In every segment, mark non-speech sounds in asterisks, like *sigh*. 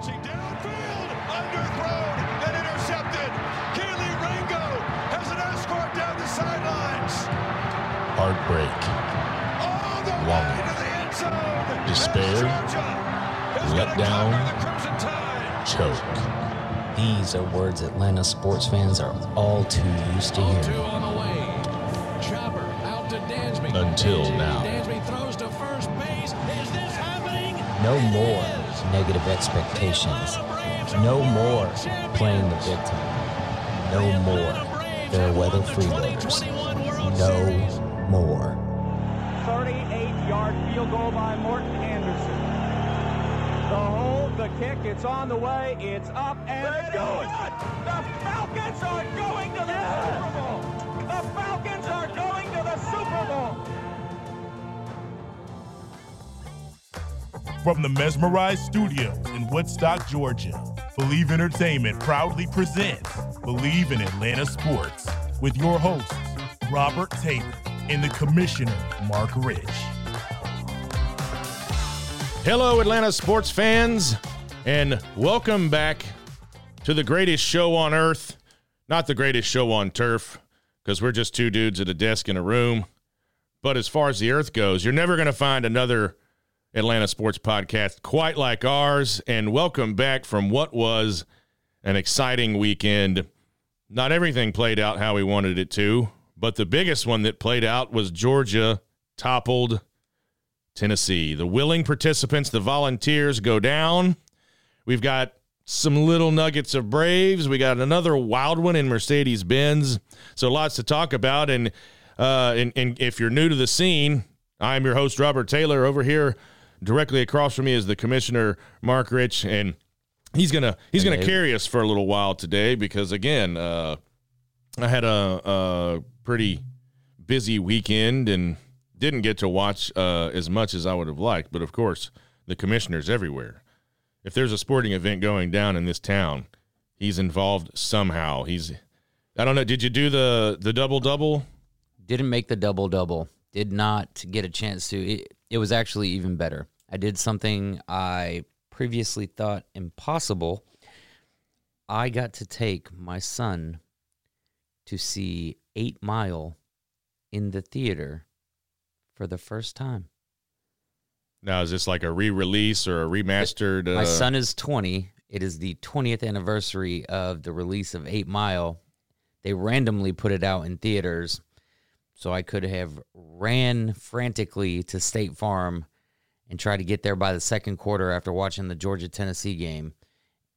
launching downfield, underthrown and intercepted. Kelee Ringo has an escort down the sidelines. Heartbreak, All the Longing. way to the end zone. Despair. And Let down. cover the Crimson Tide. choke. These are words Atlanta sports fans are all too used to Two hearing. on the way. Chopper out to Dansby. Until Dansby, now. Dansby throws to first base. Is this happening? No more negative expectations. No more playing the victim. No more fair weather freeloaders. No more. 38-yard field goal by Morten Andersen. The hold, the kick, it's on the way, it's up and it's good. The Falcons are going to the Super Bowl. The Falcons are going to the Super Bowl. From the Mesmerized Studios in Woodstock, Georgia, Believe Entertainment proudly presents Believe in Atlanta Sports with your hosts, Robert Taylor and the Commissioner, Mark Rich. Hello, Atlanta sports fans, and welcome back to the greatest show on earth. Not the greatest show on turf, because we're just two dudes at a desk in a room. But as far as the earth goes, you're never going to find another Atlanta sports podcast quite like ours. And welcome back from what was an exciting weekend. Not everything played out how we wanted it to, but the biggest one that played out was Georgia toppled Tennessee. The willing participants, the volunteers, go down. We've got some little nuggets of Braves. We got another wild one in Mercedes Benz. So lots to talk about. And, uh, and and if you're new to the scene, I'm your host Robert Taylor. Over here, directly across from me is the commissioner Mark Rich, and he's gonna he's gonna carry us for a little while today because again, uh, I had a, a pretty busy weekend and didn't get to watch uh, as much as I would have liked. But of course, the commissioner's everywhere. If there's a sporting event going down in this town, he's involved somehow. He's I don't know. Did you do the the double double? Didn't make the double double. Did not get a chance to. It, it was actually even better. I did something I previously thought impossible. I got to take my son to see Eight Mile in the theater for the first time. Now is this like a re-release or a remastered? Uh, My son is 20. It is the 20th anniversary of the release of 8 Mile. They randomly put it out in theaters. So I could have ran frantically to State Farm and tried to get there by the second quarter after watching the Georgia Tennessee game.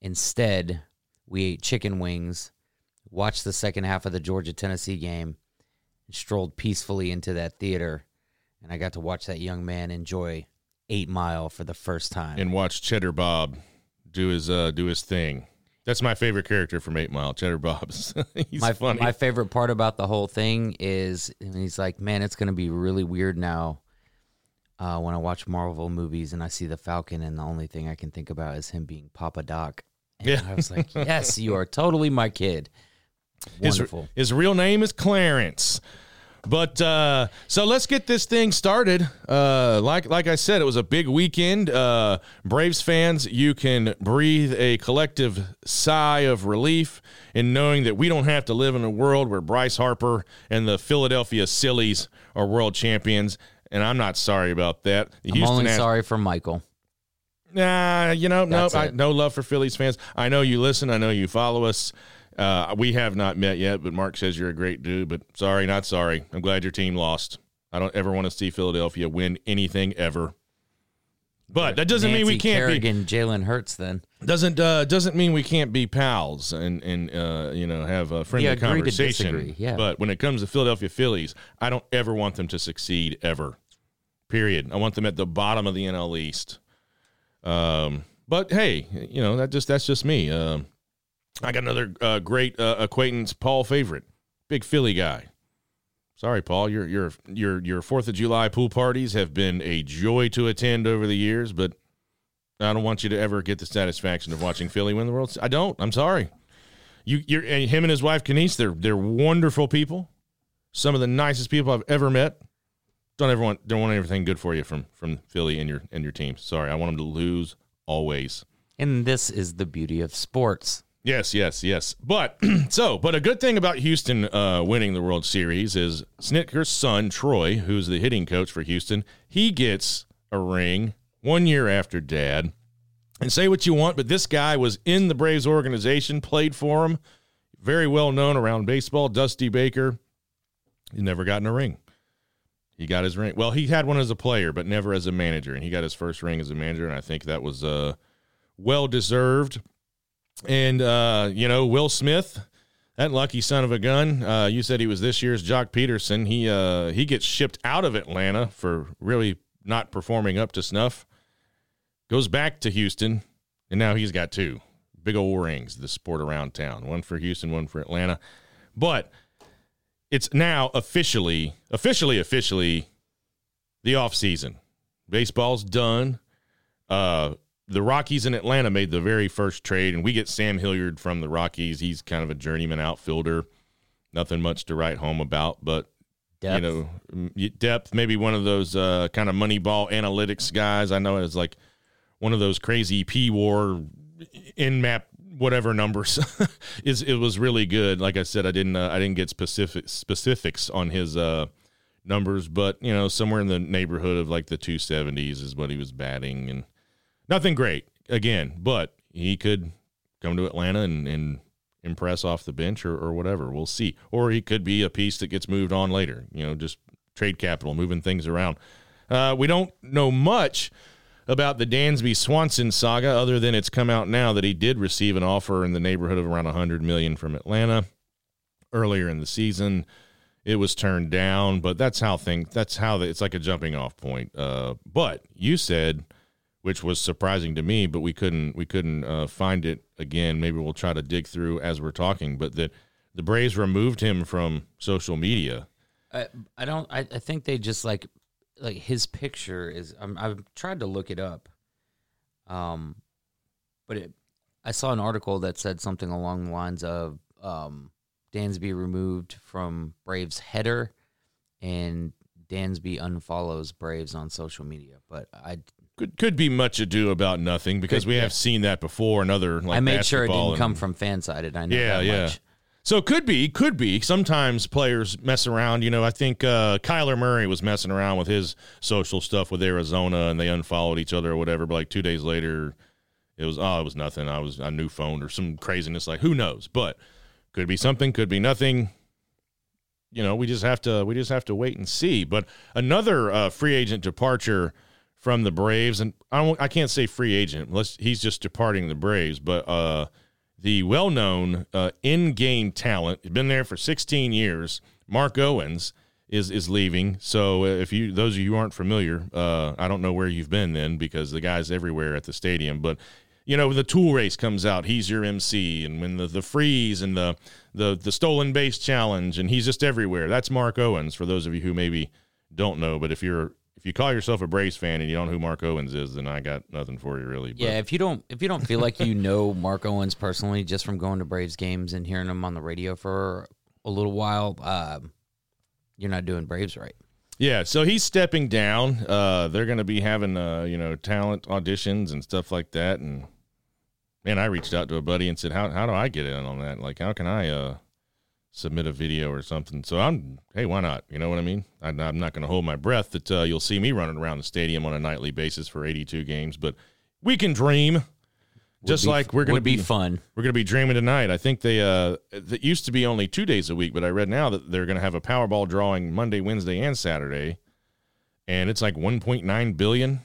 Instead, we ate chicken wings, watched the second half of the Georgia Tennessee game, and strolled peacefully into that theater. And I got to watch that young man enjoy 8 Mile for the first time. and watch Cheddar Bob do his uh, do his thing. That's my favorite character from Eight Mile, Cheddar Bob's. *laughs* he's my funny. my favorite part about the whole thing is and he's like, man, it's gonna be really weird now. Uh, when I watch Marvel movies and I see the Falcon, and the only thing I can think about is him being Papa Doc. And Yeah. I was like, *laughs* yes, you are totally my kid. His, Wonderful. his real name is Clarence. But uh, so let's get this thing started. Uh, like like I said, it was a big weekend. Uh, Braves fans, you can breathe a collective sigh of relief in knowing that we don't have to live in a world where Bryce Harper and the Philadelphia Sillies are world champions. And I'm not sorry about that. The I'm only Ast- sorry for Michael. Nah, you know, no, I, no love for Phillies fans. I know you listen. I know you follow us. Uh, we have not met yet, but Mark says you're a great dude. But sorry, not sorry. I'm glad your team lost. I don't ever want to see Philadelphia win anything ever. But that doesn't mean we can't Kerrigan, Jalen Hurts. Then be doesn't uh, doesn't mean we can't be pals and and uh, you know have a friendly Yeah, conversation. yeah. But when it comes to Philadelphia Phillies, I don't ever want them to succeed ever. Period. I want them at the bottom of the NL East. Um, but hey, you know that just that's just me. Um, I got another uh, great uh, acquaintance, Paul Favorite, big Philly guy. Sorry, Paul. Your your your your Fourth of July pool parties have been a joy to attend over the years, but I don't want you to ever get the satisfaction of watching Philly win the World. I don't. I'm sorry. You, you're and him and his wife Kenise. They're they're wonderful people. Some of the nicest people I've ever met. Don't ever want don't want anything good for you from from Philly and your and your team. Sorry, I want them to lose always. And this is the beauty of sports. Yes, yes, yes. But *clears throat* so, but a good thing about Houston uh, winning the World Series is Snitker's son Troy, who's the hitting coach for Houston, he gets a ring one year after Dad. And say what you want, but this guy was in the Braves organization, played for him, very well known around baseball. Dusty Baker, he never gotten a ring. He got his ring. Well, he had one as a player, but never as a manager, and he got his first ring as a manager, and I think that was uh, well deserved. And uh, you know, Will Smith, that lucky son of a gun. Uh, you said he was this year's Joc Pederson. He uh, he gets shipped out of Atlanta for really not performing up to snuff. Goes back to Houston, and now he's got two big old rings. The sport around town, one for Houston, one for Atlanta. But it's now officially, officially, officially the off season. Baseball's done. Uh, the Rockies in Atlanta made the very first trade, and we get Sam Hilliard from the Rockies. He's kind of a journeyman outfielder. Nothing much to write home about, but Depth. you know, depth. Maybe one of those uh, kind of Moneyball analytics guys. I know it's like one of those crazy P War in map whatever numbers *laughs* is. It was really good. Like I said, I didn't uh, I didn't get specific specifics on his uh, numbers, but you know, somewhere in the neighborhood of like the two seventies is what he was batting, and nothing great again, but he could come to Atlanta and, and impress off the bench or, or whatever. We'll see. Or he could be a piece that gets moved on later, you know, just trade capital, moving things around. Uh, we don't know much about the Dansby Swanson saga other than it's come out now that he did receive an offer in the neighborhood of around 100 million from Atlanta earlier in the season. It was turned down, but that's how things that's how the, it's like a jumping off point. Uh, but you said which was surprising to me, but we couldn't we couldn't uh, find it again. Maybe we'll try to dig through as we're talking. But that the Braves removed him from social media. I, I don't. I, I think they just like like his picture is. I'm, I've tried to look it up, um, but it, I saw an article that said something along the lines of um, Dansby removed from Braves header, and Dansby unfollows Braves on social media. But I Could could be much ado about nothing because Could- we yeah. have seen that before in other like I made sure it didn't come from fan sided. I know Yeah, that yeah. much. So it could be, could be. Sometimes players mess around. You know, I think uh, Kyler Murray was messing around with his social stuff with Arizona, and they unfollowed each other or whatever. But like two days later, it was oh, it was nothing. I was I new phoned or some craziness. Like who knows? But could be something. Could be nothing. You know, we just have to we just have to wait and see. But another uh, free agent departure from the Braves, and I don't, I can't say free agent unless he's just departing the Braves, but uh, the well-known uh, in-game talent, has been there for 16 years. Mark Owens is is leaving. So uh, if you those of you aren't familiar, uh, I don't know where you've been then because the guy's everywhere at the stadium. But you know, when the tool race comes out, he's your MC, and when the the freeze and the the the stolen base challenge, and he's just everywhere. That's Mark Owens. For those of you who maybe don't know, but if you're if you call yourself a Braves fan and you don't know who Mark Owens is, then I got nothing for you really. But, Yeah, if you don't if you don't feel like you know Mark Owens personally just from going to Braves games and hearing him on the radio for a little while, um, you're not doing Braves right. Yeah, so he's stepping down. Uh, they're going to be having uh, you know talent auditions and stuff like that. And man, I reached out to a buddy and said, "How how do I get in on that? Like, how can I uh, submit a video or something?" So I'm, hey, why not? You know what I mean? I, I'm not going to hold my breath that uh, you'll see me running around the stadium on a nightly basis for 82 games, but we can dream. Just Would be- like we're going to would be fun. we're going to be dreaming tonight. I think they uh that used to be only 2 days a week, but I read now that they're going to have a Powerball drawing Monday, Wednesday, and Saturday. And it's like 1.9 billion.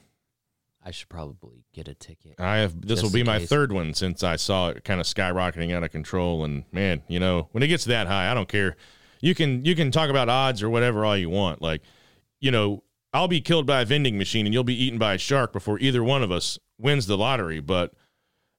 I should probably get a ticket. I have this will be my case. third one since I saw it kind of skyrocketing out of control and man, you know, when it gets that high, I don't care. You can you can talk about odds or whatever all you want. Like, you know, I'll be killed by a vending machine and you'll be eaten by a shark before either one of us wins the lottery, but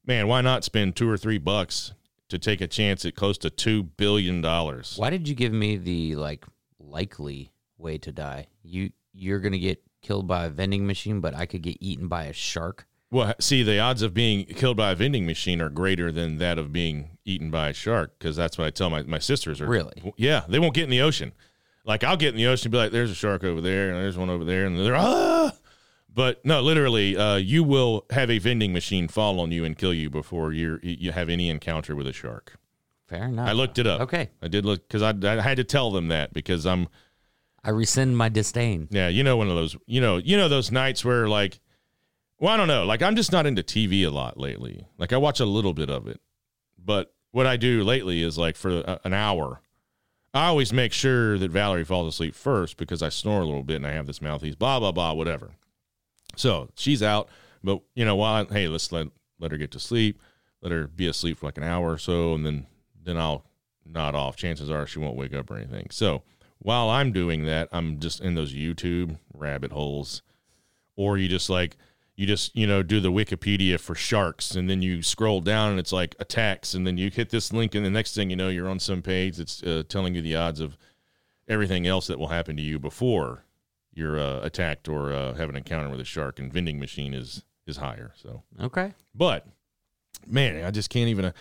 man, why not spend 2 or 3 bucks to take a chance at close to 2 billion dollars? Why did you give me the like likely way to die? You you're gonna get killed by a vending machine, but I could get eaten by a shark. Well, see, the odds of being killed by a vending machine are greater than that of being eaten by a shark because that's what I tell my, my sisters. Are, Really? Yeah, they won't get in the ocean. Like, I'll get in the ocean and be like, there's a shark over there, and there's one over there, and they're, ah! But no, literally, uh, you will have a vending machine fall on you and kill you before you you have any encounter with a shark. Fair enough. I looked it up. Okay. I did look because I, I had to tell them that because I'm I rescind my disdain. yeah you know one of those you know you know those nights where like well I don't know. Like I'm just not into TV a lot lately. Like I watch a little bit of it. But what I do lately is like for a, an hour I always make sure that Valerie falls asleep first because I snore a little bit and I have this mouthpiece blah blah blah whatever. So she's out. But you know while I, hey let's let let her get to sleep let her be asleep for like an hour or so and then then I'll nod off. Chances are she won't wake up or anything. So while I'm doing that, I'm just in those YouTube rabbit holes. Or you just like, you just, you know, do the Wikipedia for sharks and then you scroll down and it's like attacks. And then you hit this link and the next thing you know, you're on some page that's uh, telling you the odds of everything else that will happen to you before you're uh, attacked or uh, have an encounter with a shark. And vending machine is is higher. So, Okay. but man, I just can't even. Uh,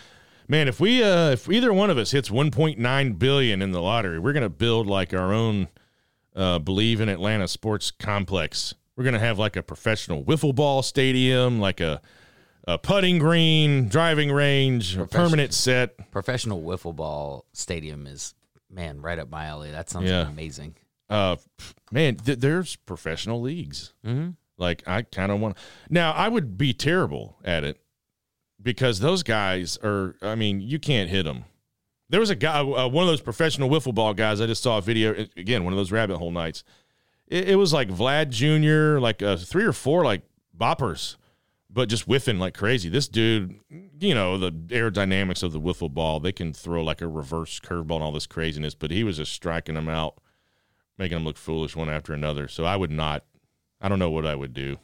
man, if we uh, if either one of us hits 1.9 billion in the lottery, we're gonna build like our own uh, believe in Atlanta sports complex. We're gonna have like a professional wiffle ball stadium, like a a putting green, driving range, a permanent set. Professional wiffle ball stadium is man right up my alley. That sounds Yeah. amazing. Uh, man, th- there's professional leagues. Mm-hmm. Like I kind of want. Now I would be terrible at it because those guys are. I mean, you can't hit them. There was a guy, uh, one of those professional wiffle ball guys. I just saw a video again, one of those rabbit hole nights. It, it was like Vlad Jr., like uh, three or four like boppers, but just whiffing like crazy. This dude, you know, the aerodynamics of the wiffle ball, they can throw like a reverse curveball and all this craziness, but he was just striking them out, making them look foolish one after another. So I would not. I don't know what I would do.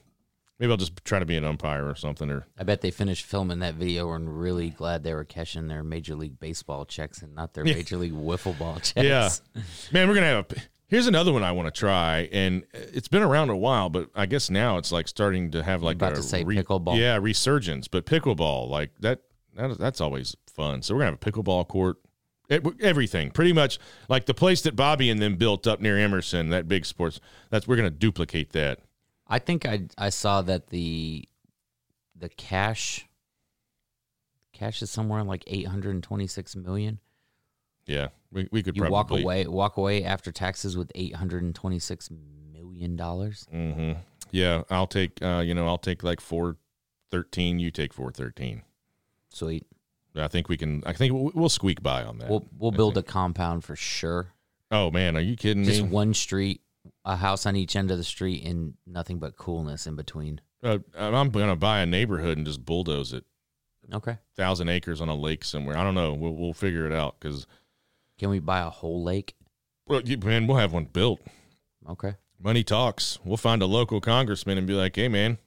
Maybe I'll just try to be an umpire or something. Or I bet they finished filming that video and really glad they were cashing their Major League Baseball checks and not their. *laughs* Major League Wiffle Ball checks. yeah, man, we're gonna have a. Here's another one I want to try, and uh, it's been around a while, but I guess now it's like starting to have like about a to say pickleball. Yeah, resurgence, but pickleball like that, that. That's always fun. So we're gonna have a pickleball court. It, everything pretty much like the place that Bobby and them built up near Emerson, that big sports. That's we're gonna duplicate that. I think I I saw that the the cash cash is somewhere like 826 million. Yeah, we, we could You probably walk away walk away after taxes with 826 million dollars. hmm Yeah, I'll take. Uh, you know, I'll take like four thirteen. You take four thirteen. Sweet. I think we can. I think we'll, squeak by on that. We'll we'll I build a compound for sure. Oh man, are you kidding Just me? Just one street, a house on each end of the street and nothing but coolness in between. Uh, I'm gonna buy a neighborhood and just bulldoze it. Okay. Thousand acres on a lake somewhere. I don't know. We'll we'll figure it out because Can we buy a whole lake? well, you, man, we'll have one built. Okay. Money talks. We'll find a local congressman and be like, "Hey, man,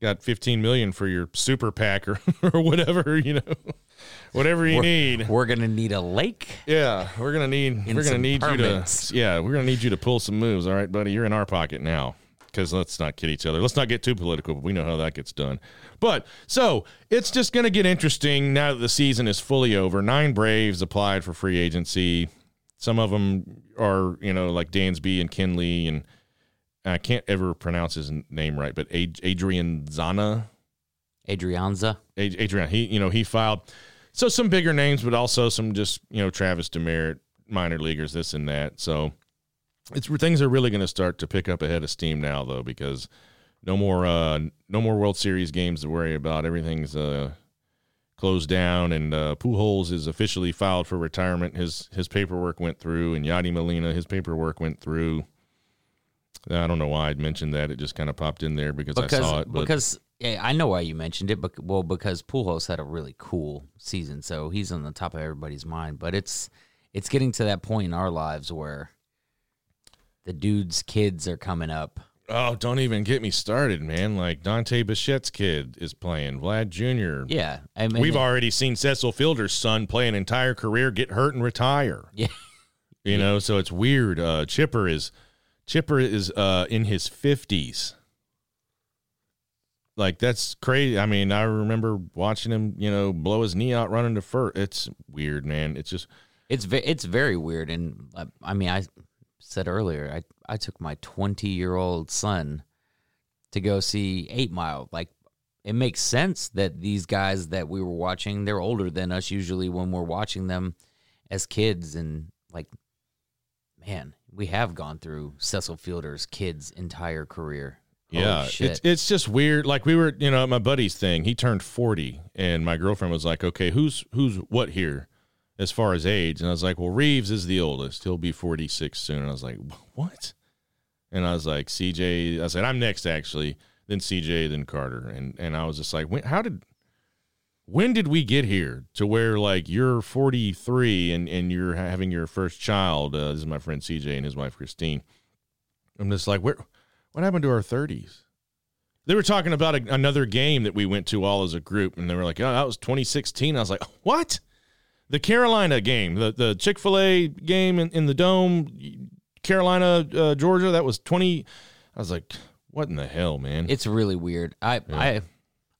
got 15 million for your super PAC or *laughs* or whatever. You know, *laughs* whatever you We're- need." We're gonna need a lake. Yeah, we're gonna need we're gonna need permits. you to yeah we're gonna need you to pull some moves. All right, buddy, you're in our pocket now. Because let's not kid each other. Let's not get too political. But we know how that gets done. But so it's just gonna get interesting now that the season is fully over. Nine Braves applied for free agency. Some of them are you know like Dansby and Kenley and I can't ever pronounce his name right, but Ad- Adrian Zana. Adrianza. Ad- Adrian, he you know he filed so some bigger names, but also some just you know Travis Demeritte, minor leaguers, this and that. So it's things are really going to start to pick up ahead of steam now, though, because no more uh no more World Series games to worry about. Everything's uh closed down, and uh, Pujols is officially filed for retirement. His his paperwork went through, and Yadi Molina his paperwork went through. I don't know why I'd mentioned that. It just kind of popped in there because, I saw it. But because yeah, I know why you mentioned it, but well, because Pujols had a really cool season, so he's on the top of everybody's mind. But it's it's getting to that point in our lives where the dude's kids are coming up. Oh, don't even get me started, man. Like Dante Bichette's kid is playing, Vlad Jr. Yeah, I mean, We've already seen Cecil Fielder's son play an entire career, get hurt and retire. *laughs* yeah, You know, so it's weird. Uh, Chipper is Chipper is uh, in his fifties. Like that's crazy. I mean, I remember watching him, you know, blow his knee out running to first. It's weird, man. It's just it's ve- it's very weird. And uh, I mean, I said earlier, I I took my twenty year old son to go see Eight Mile. Like it makes sense that these guys that we were watching, they're older than us usually when we're watching them as kids, and like, man, we have gone through Cecil Fielder's kid's entire career. Holy Yeah, shit. it's it's just weird. Like we were, you know, at my buddy's thing. He turned forty, and my girlfriend was like, "Okay, who's who's what here, as far as age?" And I was like, "Well, Reeves is the oldest. He'll be forty six soon." And I was like, "What?" And I was like, "CJ." I said, "I'm next, actually." Then CJ, then Carter, and and I was just like, when, "How did?" When did we get here to where like you're 43 and, and you're having your first child? Uh, this is my friend CJ and his wife Christine. I'm just like, where? What happened to our 30s? They were talking about a, another game that we went to all as a group, and they were like, "Oh, that was 2016." I was like, "What?" The Carolina game, the the Chick Fil A game in, in the dome, Carolina, uh, Georgia. That was 20. I was like, "What in the hell, man?" It's really weird. I I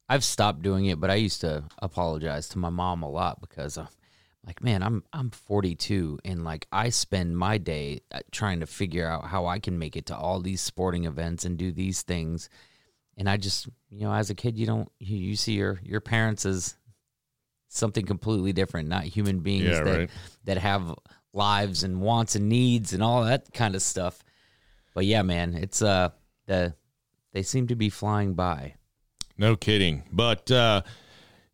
I've stopped doing it, but I used to apologize to my mom a lot because uh, like man, I'm I'm 42 and like I spend my day uh, trying to figure out how I can make it to all these sporting events and do these things. And I just, you know, as a kid, you don't you, you see your your parents as something completely different, not human beings Yeah, that right. that have lives and wants and needs and all that kind of stuff. But yeah, man, it's uh the they seem to be flying by. No kidding. But, uh,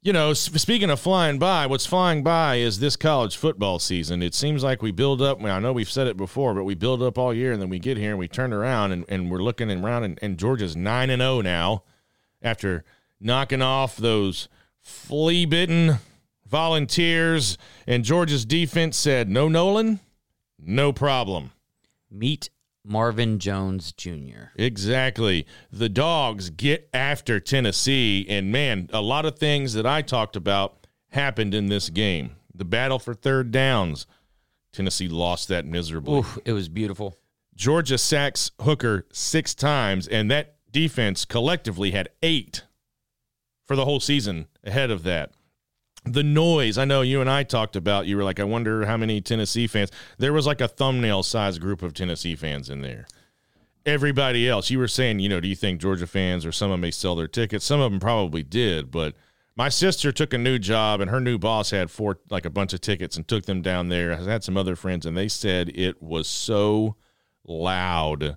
you know, speaking of flying by, what's flying by is this college football season. It seems like we build up. I know we've said it before, but we build up all year and then we get here and we turn around and, and we're looking around and, and Georgia's 9 and 0 now after knocking off those flea bitten volunteers. And Georgia's defense said, no, Nolan, no problem. Meet Marvin Jones Jr. Exactly. The dogs get after Tennessee. And man, a lot of things that I talked about happened in this game. The battle for third downs. Tennessee lost that miserably. Oof, it was beautiful. Georgia sacks Hooker six times, and that defense collectively had eight for the whole season ahead of that. The noise, I know you and I talked about, you were like, I wonder how many Tennessee fans. There was like a thumbnail size group of Tennessee fans in there. Everybody else, you were saying, you know, do you think Georgia fans or some of them may sell their tickets? Some of them probably did, but my sister took a new job and her new boss had four, like a bunch of tickets and took them down there. I had some other friends and they said it was so loud,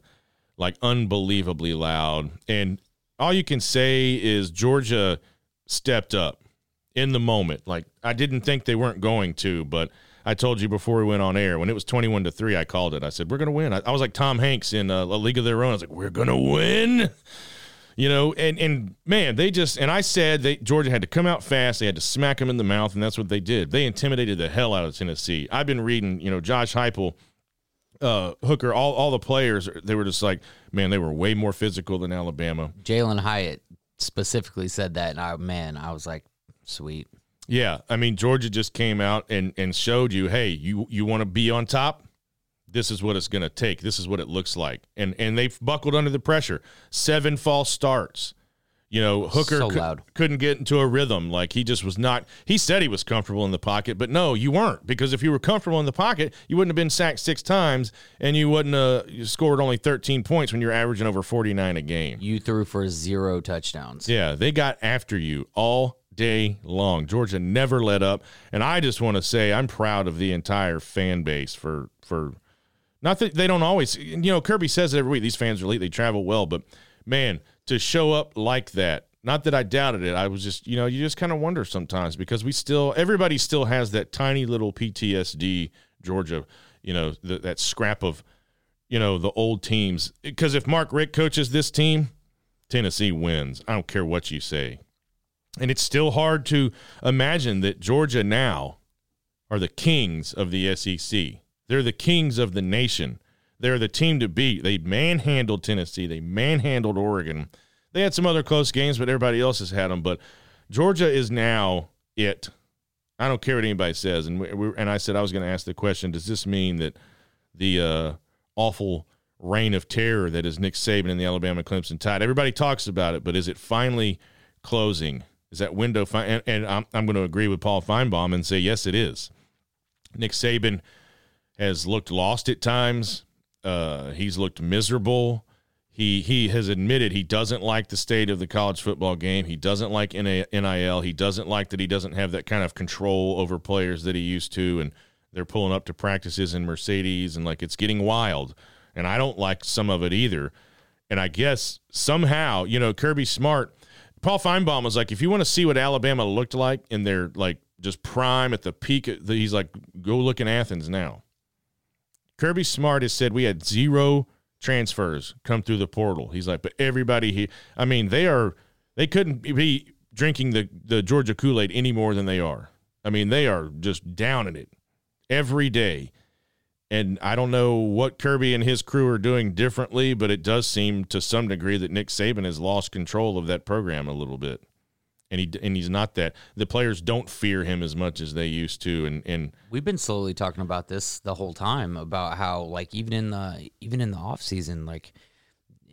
like unbelievably loud. And all you can say is Georgia stepped up in the moment. Like I didn't think they weren't going to, but I told you before we went on air when it was twenty-one to three. I called it. I said we're going to win. I, I was like Tom Hanks in uh, a League of Their Own. I was like we're going to win. You know, and and man, they just and I said they Georgia had to come out fast. They had to smack them in the mouth, and that's what they did. They intimidated the hell out of Tennessee. I've been reading, you know, Josh Heupel uh, Hooker, all all the players, they were just like, man, they were way more physical than Alabama. Jalin Hyatt specifically said that, and I man, I was like, sweet. Yeah, I mean Georgia just came out and and showed you, hey, you you want to be on top. This is what it's going to take. This is what it looks like, and and they've buckled under the pressure. Seven false starts. You know, Hooker So cou- loud. couldn't get into a rhythm. Like he just was not. He said he was comfortable in the pocket, but no, you weren't. Because if you were comfortable in the pocket, you wouldn't have been sacked six times, and you wouldn't have you scored only thirteen points when you're averaging over forty nine a game. You threw for zero touchdowns. Yeah, they got after you all day long. Georgia never let up, and I just want to say I'm proud of the entire fan base for for not that they don't always. You know, Kirby says it every week. These fans are elite. They travel well, but man, to show up like that. Not that I doubted it. I was just, you know, you just kind of wonder sometimes because we still, everybody still has that tiny little PTSD, Georgia, you know, th- that scrap of, you know, the old teams. Because if Mark Richt coaches this team, Tennessee wins. I don't care what you say. And it's still hard to imagine that Georgia now are the kings of the SEC. They're the kings of the nation. They're the team to beat. They manhandled Tennessee. They manhandled Oregon. They had some other close games, but everybody else has had them. But Georgia is now it. I don't care what anybody says. And we, we, and I said I was going to ask the question: Does this mean that the uh, awful reign of terror that is Nick Saban and the Alabama Crimson Tide? Everybody talks about it, but is it finally closing? Is that window? Fi- and, and I'm I'm going to agree with Paul Finebaum and say yes, it is. Nick Saban has looked lost at times. Uh, he's looked miserable. He he has admitted he doesn't like the state of the college football game. He doesn't like NIL. He doesn't like that he doesn't have that kind of control over players that he used to and they're pulling up to practices in Mercedes and like it's getting wild. And I don't like some of it either. And I guess somehow, you know, Kirby Smart, Paul Finebaum was like, if you want to see what Alabama looked like in their like just prime at the peak, the, he's like, go look in Athens now. Kirby Smart has said we had zero transfers come through the portal. He's like, but everybody here, I mean, they are, they couldn't be drinking the, the Georgia Kool Aid any more than they are. I mean, they are just down in it every day. And I don't know what Kirby and his crew are doing differently, but it does seem to some degree that Nick Saban has lost control of that program a little bit. And he and he's not that. The players don't fear him as much as they used to. And and we've been slowly talking about this the whole time about how like even in the even in the off season, like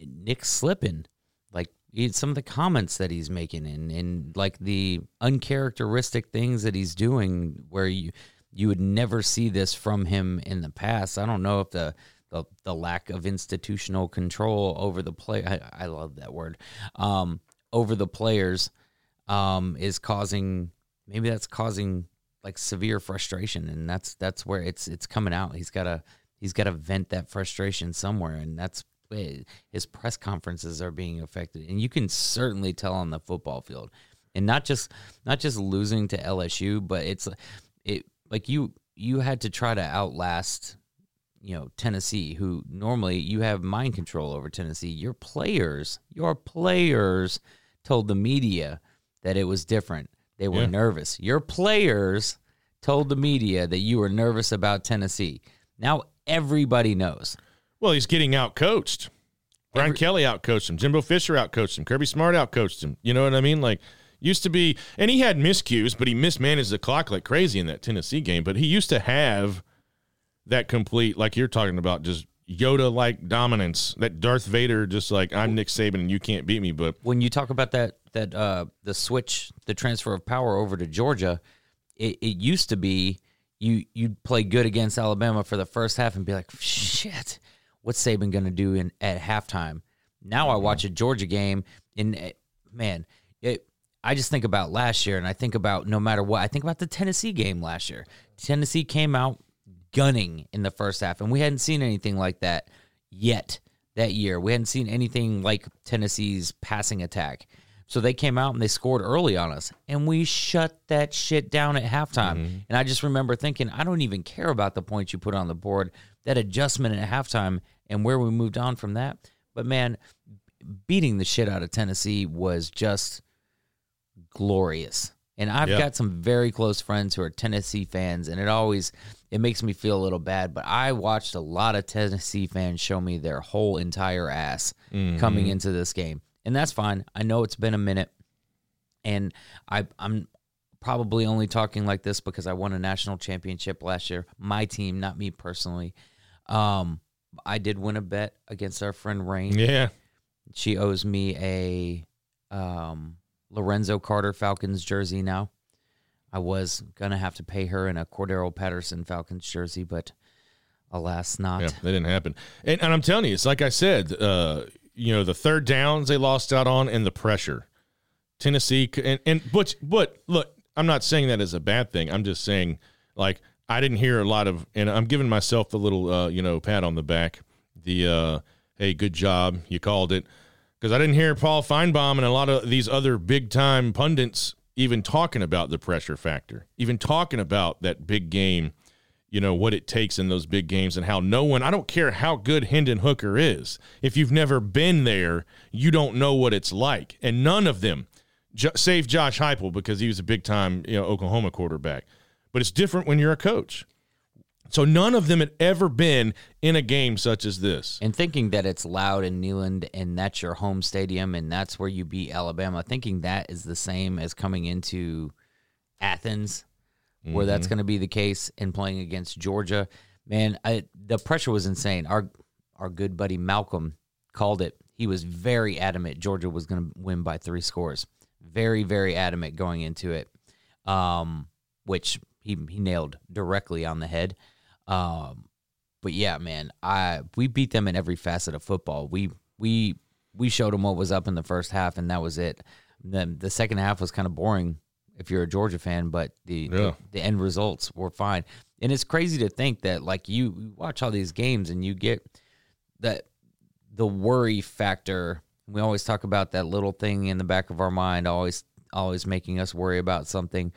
Nick's slipping, like some of the comments that he's making and and like the uncharacteristic things that he's doing, where you you would never see this from him in the past. I don't know if the the, the lack of institutional control over the play I, I love that word um, over the players um, is causing maybe that's causing like severe frustration and that's that's where it's it's coming out. He's got to he's got to vent that frustration somewhere and that's his press conferences are being affected. And you can certainly tell on the football field. And not just not just losing to LSU but it's it like you you had to try to outlast you know Tennessee who normally you have mind control over Tennessee. Your players your players told the media that it was different they were yeah. nervous your players told the media that you were nervous about Tennessee now everybody knows well he's getting out coached Brian Every- Kelly out coached him Jimbo Fisher out coached him Kirby Smart out coached him you know what I mean like Used to be, and he had miscues, but he mismanaged the clock like crazy in that Tennessee game. But he used to have that complete, like you're talking about, just Yoda like dominance. That Darth Vader, just like I'm Nick Saban and you can't beat me. But when you talk about that, that uh, the switch, the transfer of power over to Georgia, it, it used to be you you'd play good against Alabama for the first half and be like, shit, what's Saban going to do in at halftime? Now I watch a Georgia game and eh, man, it I just think about last year and I think about no matter what, I think about the Tennessee game last year. Tennessee came out gunning in the first half, and we hadn't seen anything like that yet that year. We hadn't seen anything like Tennessee's passing attack. So they came out and they scored early on us, and we shut that shit down at halftime. Mm-hmm. And I just remember thinking, I don't even care about the points you put on the board, that adjustment at halftime, and where we moved on from that. But man, beating the shit out of Tennessee was just glorious. And I've yeah. got some very close friends who are Tennessee fans, and it always it makes me feel a little bad. But I watched a lot of Tennessee fans show me their whole entire ass mm-hmm. coming into this game, and that's fine. I know it's been a minute, and I I'm probably only talking like this because I won a national championship last year. My team, not me personally. Um, I did win a bet against our friend Rain. Yeah, she owes me a um Lorenzo Carter Falcons jersey now. I was gonna have to pay her in a Cordarrelle Patterson Falcons jersey, but alas, not. Yeah, that didn't happen. And, and I'm telling you, it's like I said. Uh, you know, the third downs they lost out on, and the pressure. Tennessee and and but but look, I'm not saying that as a bad thing. I'm just saying like I didn't hear a lot of, and I'm giving myself the little uh, you know pat on the back. The uh, hey, good job, you called it because I didn't hear Paul Finebaum and a lot of these other big time pundits even talking about the pressure factor, even talking about that big game, you know, what it takes in those big games and how no one, I don't care how good Hendon Hooker is, if you've never been there, you don't know what it's like. And none of them, save Josh Heupel because he was a big time, you know, Oklahoma quarterback. But it's different when you're a coach. So none of them had ever been in a game such as this. And thinking that it's loud in Neyland and that's your home stadium and that's where you beat Alabama, thinking that is the same as coming into Athens, mm-hmm. where that's mm-hmm. going to be the case, in playing against Georgia. Man, I, the pressure was insane. Our our good buddy Malcolm called it. He was very adamant Georgia was going to win by three scores. Very, very adamant going into it, um, which he he nailed directly on the head. Um, but yeah, man, I we beat them in every facet of football. We we we showed them what was up in the first half, and that was it. Then the second half was kind of boring if you're a Georgia fan, but the, Yeah. the the end results were fine. And it's crazy to think that like you, you watch all these games and you get that the worry factor. We always talk about that little thing in the back of our mind, always always making us worry about something.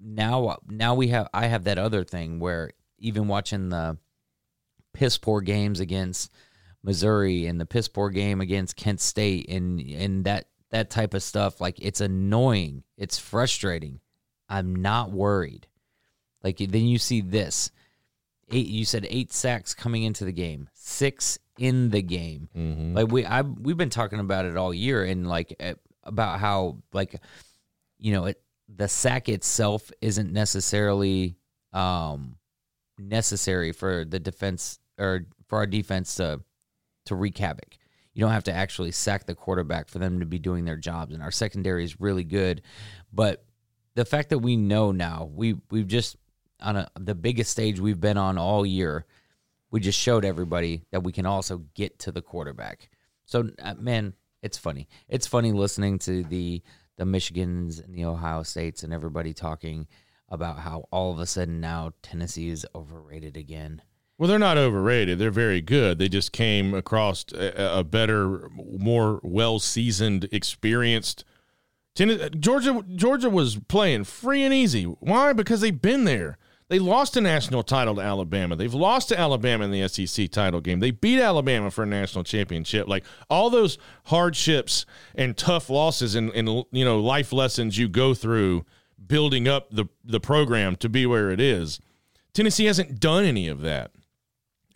Now now we have I have that other thing where even watching the piss poor games against Missouri and the piss poor game against Kent State and and that that type of stuff like it's annoying it's frustrating. I'm not worried. Like then you see this. Eight you said eight sacks coming into the game six in the game. Like we i we've been talking about it all year and like eh, about how like you know it the sack itself isn't necessarily um necessary for the defense or for our defense to to wreak havoc. You don't have to actually sack the quarterback for them to be doing their jobs, and our secondary is really good. But the fact that we know now, we we've just on a, the biggest stage we've been on all year, we just showed everybody that we can also get to the quarterback. So, uh, man, it's funny. It's funny listening to the the Michigans and the Ohio States and everybody talking about how all of a sudden now Tennessee is overrated again. Well, they're not overrated. They're very good. They just came across a, a better, more well-seasoned, experienced. Ten- Georgia, Georgia was playing free and easy. Why? Because they've been there. They lost a national title to Alabama. They've lost to Alabama in the SEC title game. They beat Alabama for a national championship. Like all those hardships and tough losses and, and you know life lessons you go through building up the the program to be where it is. Tennessee hasn't done any of that.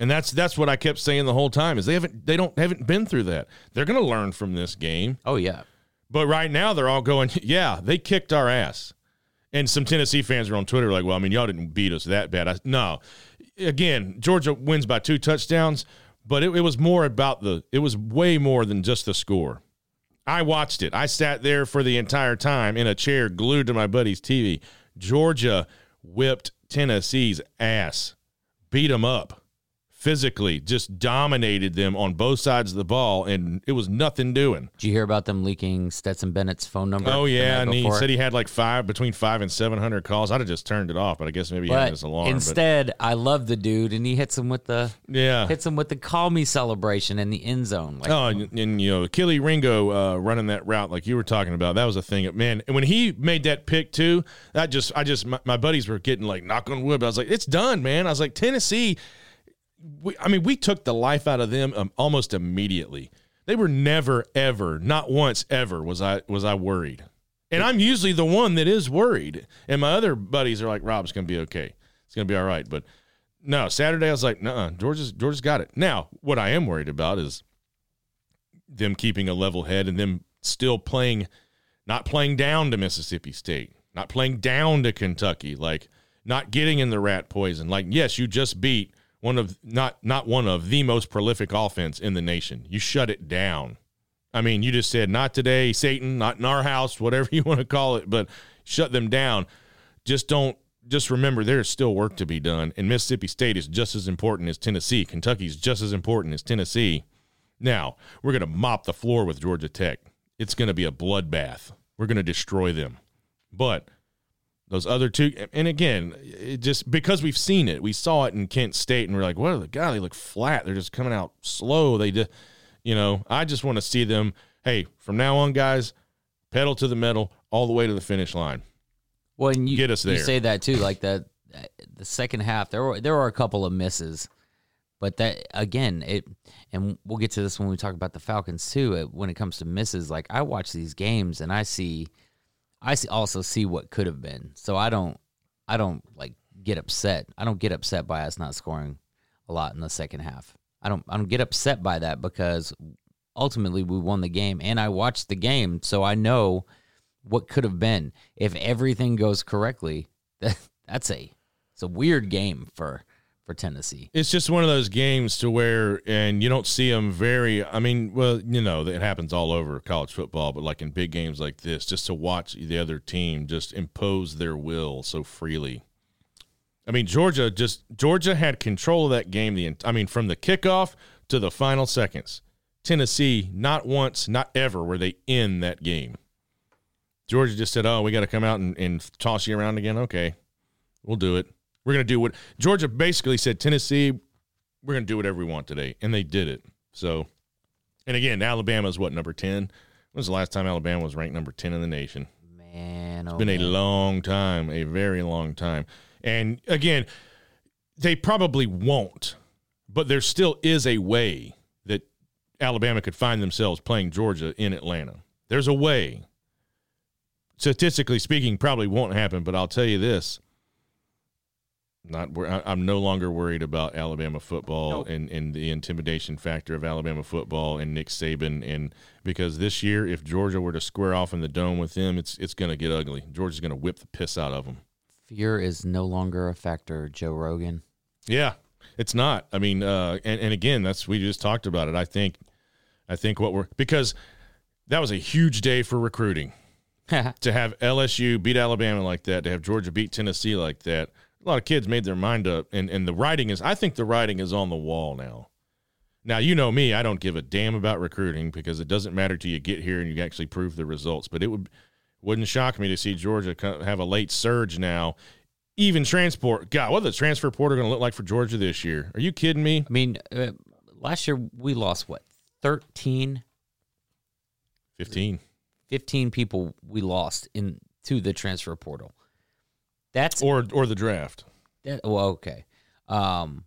And that's that's what I kept saying the whole time is they haven't they don't haven't been through that. They're going to learn from this game. Oh yeah, But right now they're all going, *laughs* yeah, they kicked our ass. And some Tennessee fans are on Twitter like, well, I mean, y'all didn't beat us that bad. I, no, again, Georgia wins by two touchdowns, but it, it was more about the. It was way more than just the score. I watched it. I sat there for the entire time in a chair glued to my buddy's TV. Georgia whipped Tennessee's ass, beat them up physically, just dominated them on both sides of the ball, and it was nothing doing. did you hear about them leaking Stetson Bennett's phone number? Oh yeah, and he said he had like five between five and seven hundred calls. I'd have just turned it off, but I guess maybe he had But this alarm. instead, I love the dude, and he hits him with the yeah. hits him with the call me celebration in the end zone. Like, Oh, and, and, you know, Achille Ringo uh, running that route like you were talking about, that was a thing. Man, and when he made that pick too, that just, I just, my, my buddies were getting like knock on wood. But I was like, it's done, man. I was like, Tennessee. We, I mean, we took the life out of them um, almost immediately. They were never, ever, not once, ever was I was I worried. And I'm usually the one that is worried. And my other buddies are like, Rob's gonna be okay. It's gonna be all right. But no, Saturday I was like, no, Georgia's Georgia's got it. Now, what I am worried about is them keeping a level head and them still playing, not playing down to Mississippi State, not playing down to Kentucky, like not getting in the rat poison. Like, yes, you just beat one of not not one of the most prolific offense in the nation. You shut it down. I mean, you just said not today, Satan, not in our house, *laughs* whatever you want to call it, but shut them down. Just don't just remember there's still work to be done. And Mississippi State is just as important as Tennessee. Kentucky's just as important as Tennessee. Now, we're going to mop the floor with Georgia Tech. It's going to be a bloodbath. We're going to destroy them. But those other two, and again, it just because we've seen it, we saw it in Kent State, and we're like, what are the guy? They look flat. They're just coming out slow. They just, you know, I just want to see them. Hey, from now on, guys, pedal to the metal all the way to the finish line. well, and you, get us there. You say that too, like that. The second half, there were there were a couple of misses, but that again, it and we'll get to this when we talk about the Falcons too. It, when it comes to misses, like I watch these games and I see, I also see what could have been. So I don't, I don't like get upset. I don't get upset by us not scoring a lot in the second half. I don't, I don't get upset by that because ultimately we won the game and I watched the game, so I know what could have been if everything goes correctly. That, *laughs* that's a it's a weird game for for Tennessee. It's just one of those games to where, and you don't see them very. I mean, well, you know, it happens all over college football, but like in big games like this, just to watch the other team just impose their will so freely. I mean, Georgia just Georgia had control of that game. The I mean, from the kickoff to the final seconds, Tennessee not once, not ever were they in that game. Georgia just said, "Oh, we got to come out and, and toss you around again." Okay, we'll do it. We're going to do what Georgia basically said. Tennessee, we're going to do whatever we want today, and they did it. So, and again, Alabama is what number ten? When was the last time Alabama was ranked number ten in the nation? Man, oh It's been a long time, a very long time. And again, they probably won't, but there still is a way that Alabama could find themselves playing Georgia in Atlanta. There's a way. Statistically speaking, probably won't happen, but I'll tell you this. Not wor- I- I'm no longer worried about Alabama football Nope. and, and the intimidation factor of Alabama football and Nick Saban and because this year if Georgia were to square off in the dome with them, it's it's going to get ugly. Georgia's going to whip the piss out of them. Fear is no longer a factor, Joe Rogan. Yeah, it's not. I mean, uh, and and again, that's we just talked about it. I think, I think what we're because that was a huge day for recruiting *laughs* to have LSU beat Alabama like that, to have Georgia beat Tennessee like that. A lot of kids made their mind up, and and the writing is. I think the writing is on the wall now. Now you know me; I don't give a damn about recruiting because it doesn't matter till you get here and you actually prove the results. But it would wouldn't shock me to see Georgia have a late surge now. Even transport, God, what the transfer portal going to look like for Georgia this year? Are you kidding me? I mean, uh, last year we lost what 13, Fifteen. 15 people we lost in to the transfer portal. That's or or the draft. that, well, okay. Um,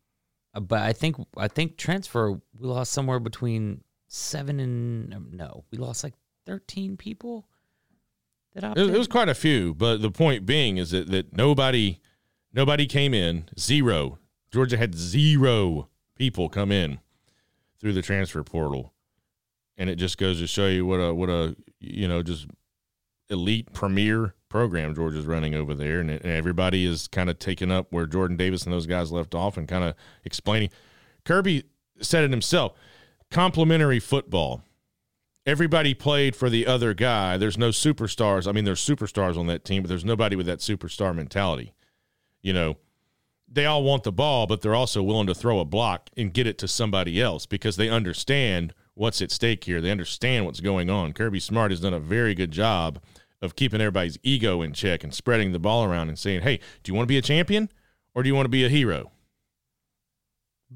but I think I think transfer we lost somewhere between seven and um, no, we lost like thirteen people. That It, it was quite a few, but the point being is that, that nobody nobody came in. Zero. Georgia had zero people come in through the transfer portal, and it just goes to show you what a what a you know just elite premier program Georgia's running over there, and, everybody is kind of taking up where Jordan Davis and those guys left off, and kind of explaining. Kirby said it himself: complementary football everybody played for the other guy. There's no superstars. I mean, there's superstars on that team, but there's nobody with that superstar mentality. You know, they all want the ball, but they're also willing to throw a block and get it to somebody else because they understand what's at stake here. They understand what's going on. Kirby Smart has done a very good job of keeping everybody's ego in check and spreading the ball around and saying, "Hey, do you want to be a champion or do you want to be a hero?"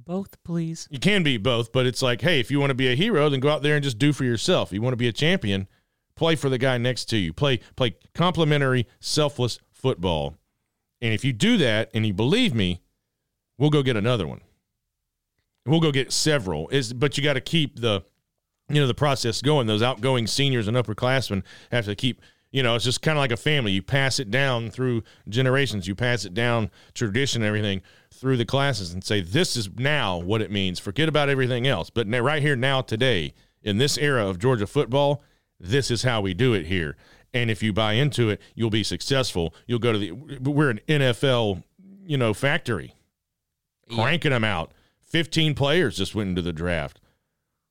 both, please. You can be both, but it's like, hey, if you want to be a hero, then go out there and just do for yourself. If You want to be a champion, play for the guy next to you. Play play complimentary, selfless football. And if you do that and you believe me, we'll go get another one. We'll go get several. Is but you got to keep the you know the process going. Those outgoing seniors and upperclassmen have to keep you know, it's just kind of like a family. You pass it down through generations. You pass it down tradition and everything through the classes and say, this is now what it means. Forget about everything else. But now, right here, now, today, in this era of Georgia football, this is how we do it here. And if you buy into it, you'll be successful. You'll go to the, we're an NFL, you know, factory, cranking them out. 15 players just went into the draft.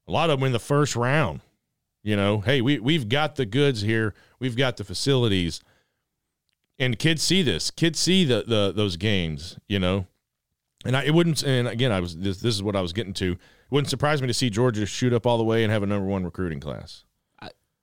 A lot of them in the first round. You know, hey, we we've got the goods here. We've got the facilities. And kids see this. Kids see the the those games, you know. And I it wouldn't and again, I was this this is what I was getting to. It wouldn't surprise me to see Georgia shoot up all the way and have a number 1 recruiting class.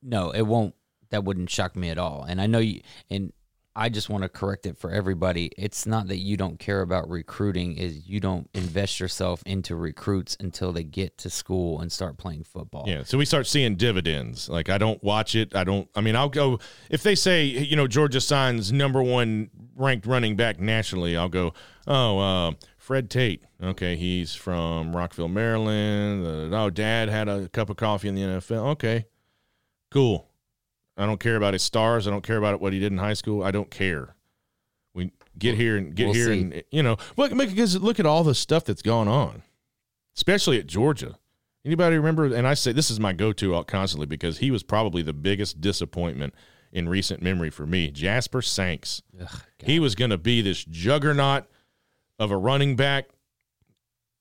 No, it won't. That wouldn't shock me at all. And I know you. And I just want to correct it for everybody. It's not that you don't care about recruiting; is you don't invest yourself into recruits until they get to school and start playing football. Yeah, so we start seeing dividends. Like I don't watch it. I don't. I mean, I'll go if they say you know Georgia signs number one ranked running back nationally. I'll go. Oh, uh, Fred Tate. Okay, he's from Rockville, Maryland. Oh, Dad had a cup of coffee in the NFL. Okay, cool. I don't care about his stars. I don't care about what he did in high school. I don't care. We get here and get we'll here see. and you know look because look at all the stuff that's gone on, especially at Georgia. Anybody remember? And I say this is my go-to constantly because he was probably the biggest disappointment in recent memory for me. Jasper Sanks. he was going to be this juggernaut of a running back.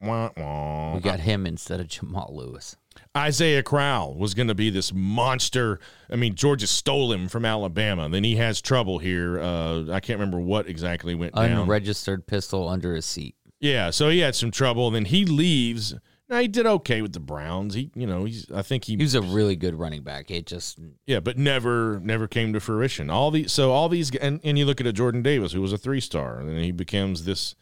Wah, wah. We got him instead of Jamal Lewis. Isaiah Crowell was going to be this monster. I mean, Georgia stole him from Alabama. Then he has trouble here. Uh, I can't remember what exactly went down. Unregistered pistol under his seat. Yeah, so he had some trouble. Then he leaves. Now, he did okay with the Browns. He, you know, he's. I think he, He was a really good running back. It just yeah, but never, never came to fruition. All these, so all these, and, and you look at a Jordan Davis who was a three star, and he becomes this,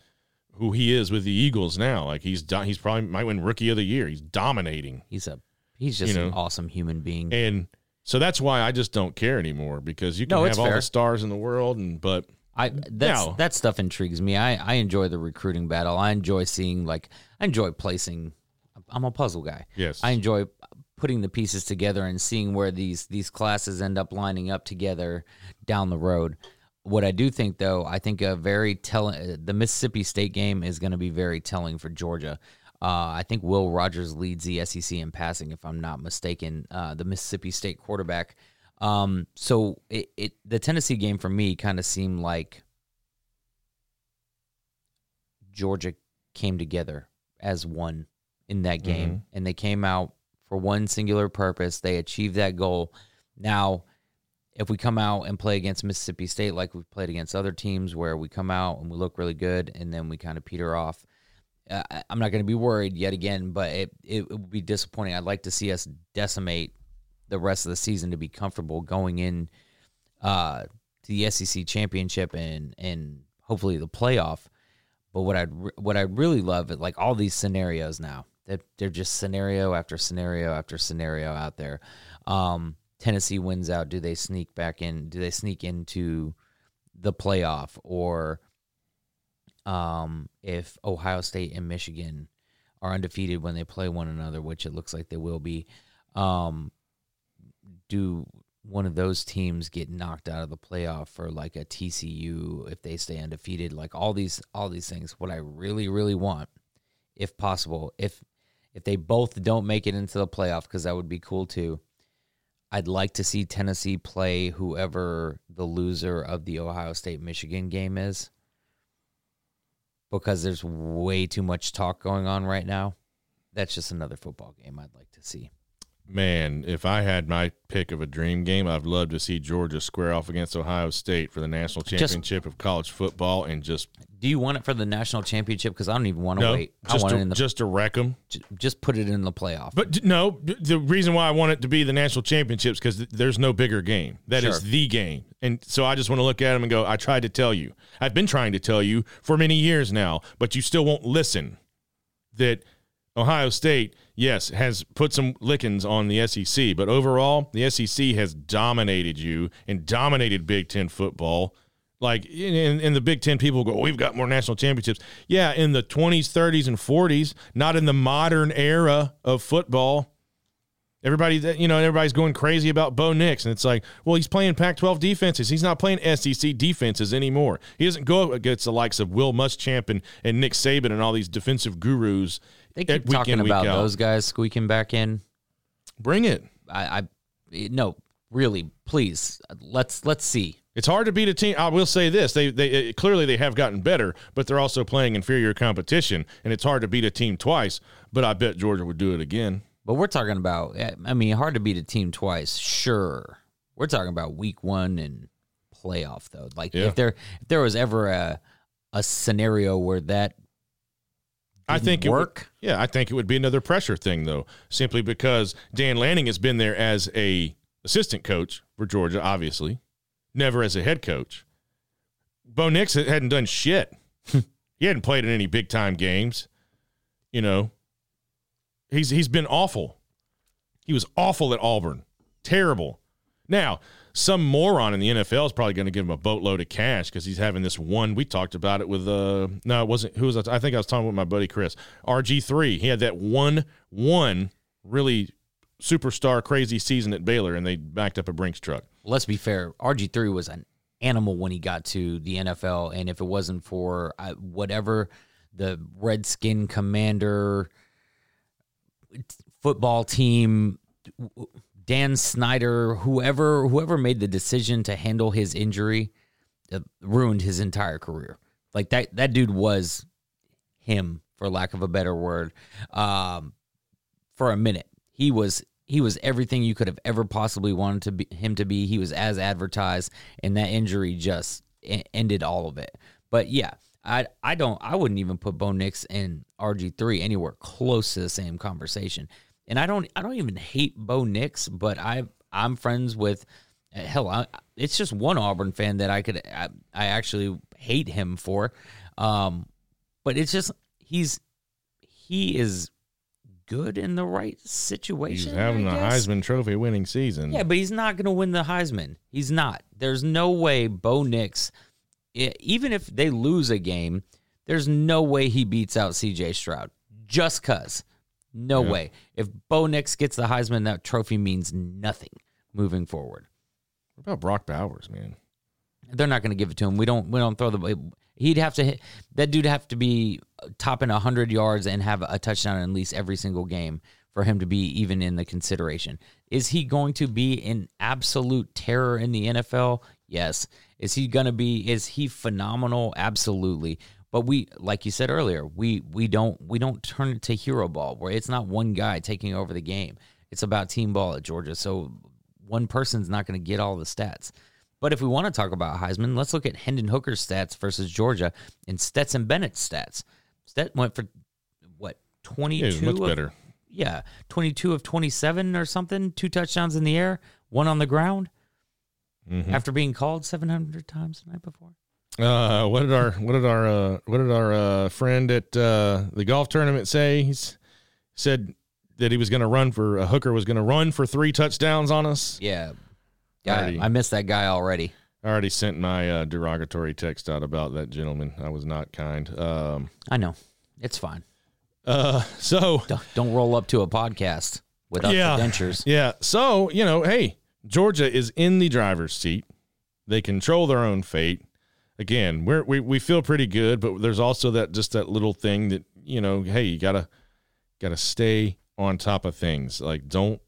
who he is with the Eagles now. Like he's, do- he's probably might win Rookie of the Year. He's dominating, he's a he's just You an know. awesome human being. and so that's why I just don't care anymore because you can No, have all fair. the stars in the world, and but I that's that stuff intrigues me. I I enjoy the recruiting battle. I enjoy seeing like I enjoy placing. I'm a puzzle guy. yes, I enjoy putting the pieces together and seeing where these these classes end up lining up together down the road. What I do think, though, I think a very telling. The Mississippi State game is going to be very telling for Georgia. Uh, I think Will Rogers leads the SEC in passing, if I'm not mistaken. Uh, the Mississippi State quarterback. Um, so it, it the Tennessee game for me kind of seemed like Georgia came together as one in that game, and they came out for one singular purpose. They achieved that goal. Now, if we come out and play against Mississippi State like we've played against other teams, where we come out and we look really good, and then we kind of peter off, uh, I- I'm not going to be worried yet again. But it, it would be disappointing. I'd like to see us decimate the rest of the season to be comfortable going in uh, to the SEC championship and and hopefully the playoff. But what re- what I really love is like all these scenarios now that they're just scenario after scenario after scenario out there. Um, Tennessee wins out. Do they sneak back in? Do they sneak into the playoff? Or um, if Ohio State and Michigan are undefeated when they play one another, which it looks like they will be, um, do one of those teams get knocked out of the playoff for like a TCU if they stay undefeated? Like all these all these things. What I really really want, if possible, if if they both don't make it into the playoff, because that would be cool too. I'd like to see Tennessee play whoever the loser of the Ohio State Michigan game is. Because there's way too much talk going on right now. That's just another football game I'd like to see. Man, if I had my pick of a dream game, I'd love to see Georgia square off against Ohio State for the national Just- championship of college football and just Do you want it for the national championship? Because I don't even want to no, wait. I just want to, it in the just to wreck them. just put it in the playoff. But no, the reason why I want it to be the national championships because there's no bigger game. That is Sure. the game, and so I just want to look at them and go. I tried to tell you. I've been trying to tell you for many years now, but you still won't listen. That Ohio State, yes, has put some lickings on the SEC, but overall, the SEC has dominated you and dominated Big Ten football. Like in, in the Big Ten, people go, "We've got more national championships." Yeah, in the twenties, thirties, and forties, not in the modern era of football. Everybody, you know, everybody's going crazy about Bo Nix, and it's like, well, he's playing Pac-12 defenses. He's not playing SEC defenses anymore. He doesn't go against the likes of Will Muschamp and, and Nick Saban and all these defensive gurus. They keep week talking in, about out. those guys squeaking back in. Bring it. I, I no, really, please let's let's see. It's hard to beat a team. I will say this: they they uh, clearly they have gotten better, but they're also playing inferior competition, and it's hard to beat a team twice. But I bet Georgia would do it again. But we're talking about. I mean, hard to beat a team twice, sure. We're talking about week one and playoff though. Like Yeah. if there if there was ever a a scenario where that I think it would- work. yeah, I think it would be another pressure thing though, simply because Dan Lanning has been there as a assistant coach for Georgia, obviously, never as a head coach. Bo Nix hadn't done shit. Hmm. he hadn't played in any big time games. You know, he's he's been awful. He was awful at Auburn, terrible. Now, some moron in the NFL is probably going to give him a boatload of cash because he's having this one. We talked about it with uh no, it wasn't who was I? I think I was talking with my buddy Chris RG three. He had that one one really superstar crazy season at Baylor, and they backed up a Brinks truck. let's be fair, RG three was an animal when he got to the NFL, and if it wasn't for uh, whatever the Redskin commander football team, Dan Snyder, whoever whoever made the decision to handle his injury, uh, ruined his entire career. Like that that dude was him, for lack of a better word. Um, for a minute, he was he was everything you could have ever possibly wanted to be him to be. He was as advertised, and that injury just ended all of it. But yeah, I I don't I wouldn't even put Bo Nix and RG three anywhere close to the same conversation. And I don't I don't even hate Bo Nix, but I I'm friends with hell. I, it's just one Auburn fan that I could I, I actually hate him for, um, but it's just he's he is good in the right situation. He's having the. Heisman Trophy winning season. Yeah, but he's not going to win the Heisman. He's not. There's no way Bo Nix, even if they lose a game, there's no way he beats out CJ Stroud. Just cuz. No Yeah. way. If Bo Nix gets the Heisman, that trophy means nothing moving forward. What about Brock Bowers, man? They're not going to give it to him. We don't. We don't throw the. He'd have to hit that dude. Have to be topping hundred yards and have a touchdown in at least every single game for him to be even in the consideration. Is he going to be an absolute terror in the NFL? Yes. Is he going to be? Is he phenomenal? Absolutely. But we, like you said earlier, we we don't we don't turn it to hero ball where it's not one guy taking over the game. It's about team ball at Georgia. So one person's not going to get all the stats. But if we want to talk about Heisman, let's look at Hendon Hooker's stats versus Georgia and Stetson Bennett's stats. Stet went for what twenty two? Yeah, two? he's much better. Yeah, twenty two of twenty seven or something. Two touchdowns in the air, one on the ground. Mm-hmm. After being called seven hundred times the night before. Uh, what did our what did our uh, what did our uh, friend at uh, the golf tournament say? He said that he was going to run for a hooker was going to run for three touchdowns on us. Yeah, yeah. Already. I missed that guy already. I already sent my uh, derogatory text out about that gentleman. I was not kind. Um, I know. It's fine. uh, so Don't, don't roll up to a podcast without Yeah. the dentures. Yeah. So, you know, hey, Georgia is in the driver's seat. They control their own fate. Again, we're, we we feel pretty good, but there's also that just that little thing that you know, hey, you gotta gotta stay on top of things. Like, don't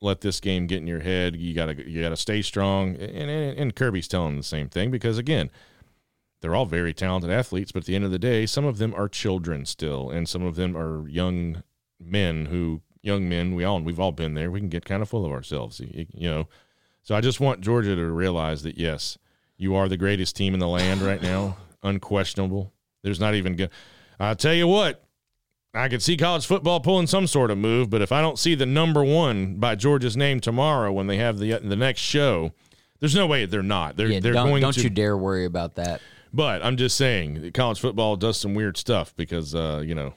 let this game get in your head. You gotta you gotta stay strong. And, and, and Kirby's telling the same thing because again, they're all very talented athletes, but at the end of the day, some of them are children still, and some of them are young men who young men we all we've all been there. We can get kind of full of ourselves, you, know. So I just want Georgia to realize that yes, you are the greatest team in the land right now, *laughs* unquestionable. There's not even good. I'll tell you what, I could see college football pulling some sort of move, but if I don't see the number one by Georgia's name tomorrow when they have the the next show, there's no way they're not. They're Yeah, they're don't, going don't to you dare worry about that. but I'm just saying, college football does some weird stuff because, uh, you know,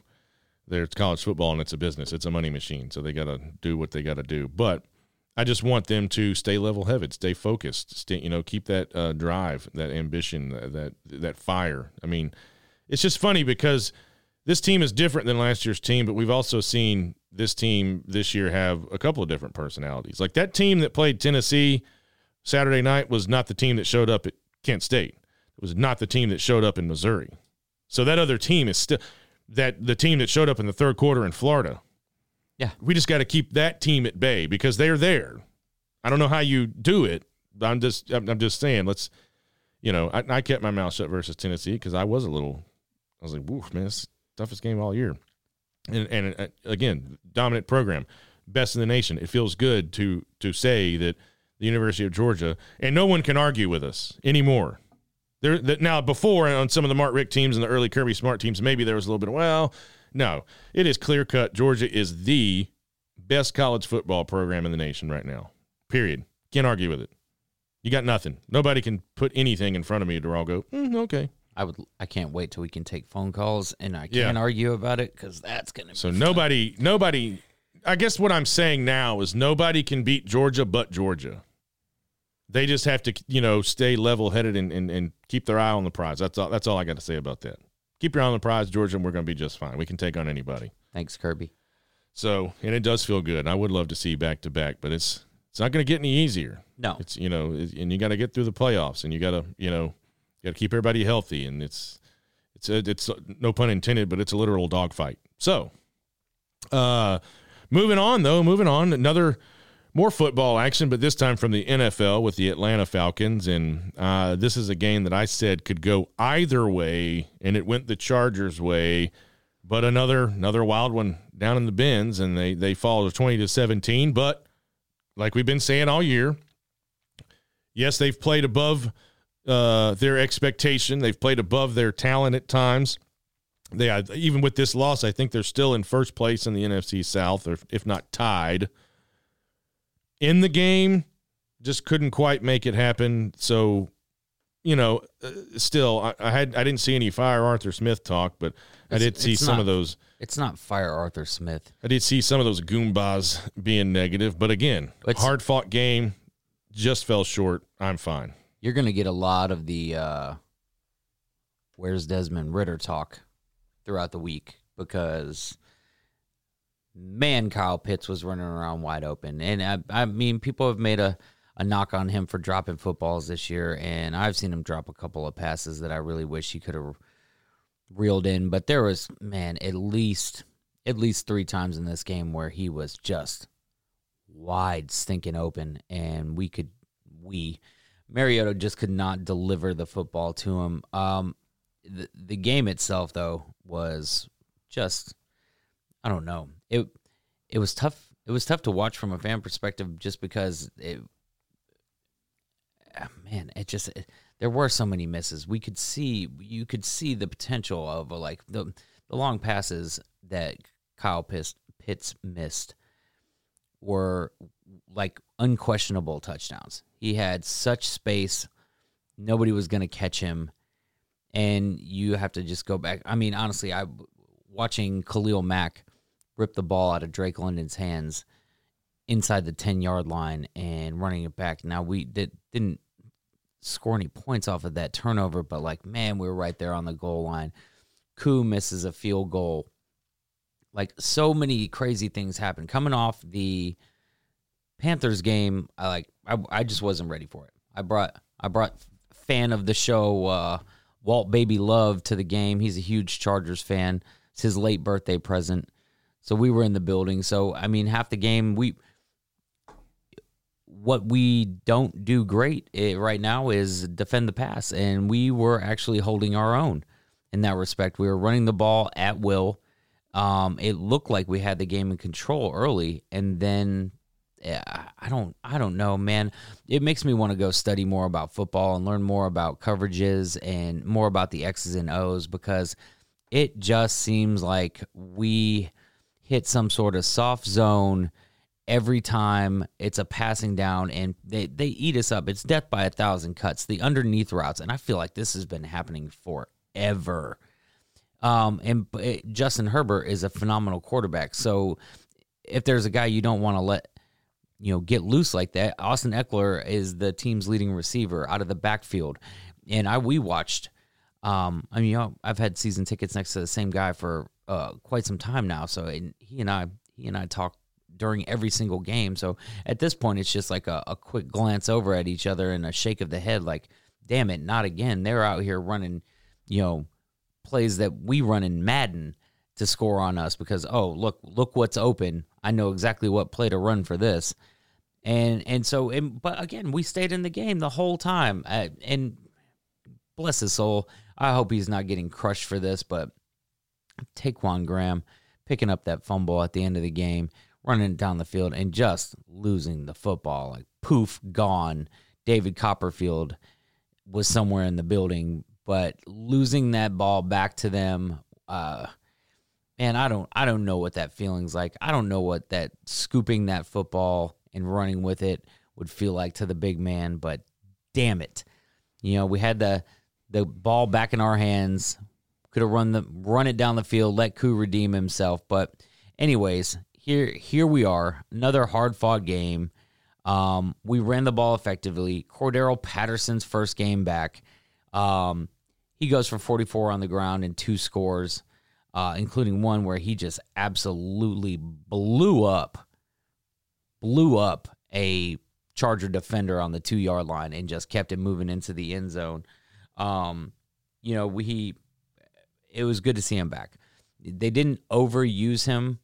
there's college football and it's a business. It's a money machine. So they got to do what they got to do. But I just want them to stay level headed, stay focused, stay, you know, keep that uh, drive, that ambition, that, that, fire. I mean, it's just funny because this team is different than last year's team, but we've also seen this team this year have a couple of different personalities. Like that team that played Tennessee Saturday night was not the team that showed up at Kent State. It was not the team that showed up in Missouri. So that other team is still that the team that showed up in the third quarter in Florida. Yeah. We just got to keep that team at bay because they're there. I don't know how you do it. But I'm just I'm, I'm just saying let's you know, I, I kept my mouth shut versus Tennessee because I was a little I was like, woof, man, it's toughest game all year. And and uh, again, dominant program, best in the nation. It feels good to to say that the University of Georgia, and no one can argue with us anymore. There that now before on some of the Mark Richt teams and the early Kirby Smart teams, maybe there was a little bit of well, no, it is clear cut. Georgia is the best college football program in the nation right now. Period. Can't argue with it. You got nothing. Nobody can put anything in front of me to all go, "Mm, okay. I would. I can't wait till we can take phone calls and I can't argue about it because that's gonna. So be nobody, nobody. I guess what I'm saying now is nobody can beat Georgia but Georgia. They just have to, you know, stay level headed and, and, and keep their eye on the prize. That's all. That's all I got to say about that. Keep your eye on the prize, Georgia, and we're going to be just fine. We can take on anybody. Thanks, Kirby. So, and it does feel good. I would love to see back to back, but it's it's not going to get any easier. No, It's you know, and you got to get through the playoffs, and you got to you know, got to keep everybody healthy, and it's it's a, it's no pun intended, but it's a literal dogfight. So, uh, moving on though, moving on, another more football action, but this time from the NFL with the Atlanta Falcons, and uh, this is a game that I said could go either way, and it went the Chargers' way. But another another wild one down in the Benz, and they they fall to twenty to seventeen. But like we've been saying all year, yes, they've played above uh, their expectation. They've played above their talent at times. They even with this loss, I think they're still in first place in the NFC South, or if not tied. In the game, just couldn't quite make it happen. So, you know, uh, still, I, I, had I didn't see any fire Arthur Smith talk, but I did see some not, of those. It's not fire Arthur Smith. I did see some of those Goombas being negative, but again, It's- hard fought game, just fell short. I'm fine. You're going to get a lot of the uh, where's Desmond Ridder talk throughout the week because man, Kyle Pitts was running around wide open, and I, I mean, people have made a a knock on him for dropping footballs this year, and I've seen him drop a couple of passes that I really wish he could have reeled in. But there was man, at least at least three times in this game where he was just wide stinking open, and we could we Mariota just could not deliver the football to him. Um, the the game itself though was just I don't know it it was tough. It was tough to watch from a fan perspective, just because it. ah, Man, it just it, there were so many misses. We could see you could see the potential of uh, like the the long passes that Kyle Pitts, Pitts missed were like unquestionable touchdowns. He had such space, nobody was going to catch him, and you have to just go back. I mean, honestly, I watching Khalil Mack rip the ball out of Drake London's hands inside the ten yard line and running it back. Now we did didn't score any points off of that turnover, but like man, we were right there on the goal line. Koo misses a field goal. Like so many crazy things happen coming off the Panthers game. I like I, I just wasn't ready for it. I brought I brought fan of the show uh, Walt Baby Love to the game. He's a huge Chargers fan. It's his late birthday present. So we were in the building. So I mean, half the game we what we don't do great eh, right now is defend the pass, and we were actually holding our own in that respect. We were running the ball at will. Um, it looked like we had the game in control early, and then I don't, I don't know, man. It makes me want to go study more about football and learn more about coverages and more about the X's and O's because it just seems like we hit some sort of soft zone every time it's a passing down and they, they eat us up. It's death by a thousand cuts, the underneath routes. And I feel like this has been happening forever. Um, and but Justin Herbert is a phenomenal quarterback. So if there's a guy you don't want to let, you know, get loose like that, Austin Ekeler is the team's leading receiver out of the backfield. And I we watched. Um, I mean, you know, I've had season tickets next to the same guy for uh, quite some time now. So and he and I, he and I talk during every single game. So at this point, it's just like a, a quick glance over at each other and a shake of the head, like, damn it, not again. They're out here running, you know, plays that we run in Madden to score on us because oh look look what's open. I know exactly what play to run for this, and and so and, but again we stayed in the game the whole time uh, and bless his soul. I hope he's not getting crushed for this, but Ta'Quon Graham picking up that fumble at the end of the game, running it down the field, and just losing the football. Like poof gone. David Copperfield was somewhere in the building but losing that ball back to them uh man i don't i don't know what that feeling's like. I don't know what that scooping that football and running with it would feel like to the big man but damn it. You know we had the the ball back in our hands could have run the run it down the field let Koo redeem himself. But anyways here here we are another hard fought game. Um we ran the ball effectively. Cordarrelle Patterson's first game back. Um he goes for 44 on the ground and two scores, uh, including one where he just absolutely blew up, blew up a Charger defender on the two yard line and just kept it moving into the end zone. Um, you know, we it was good to see him back. They didn't overuse him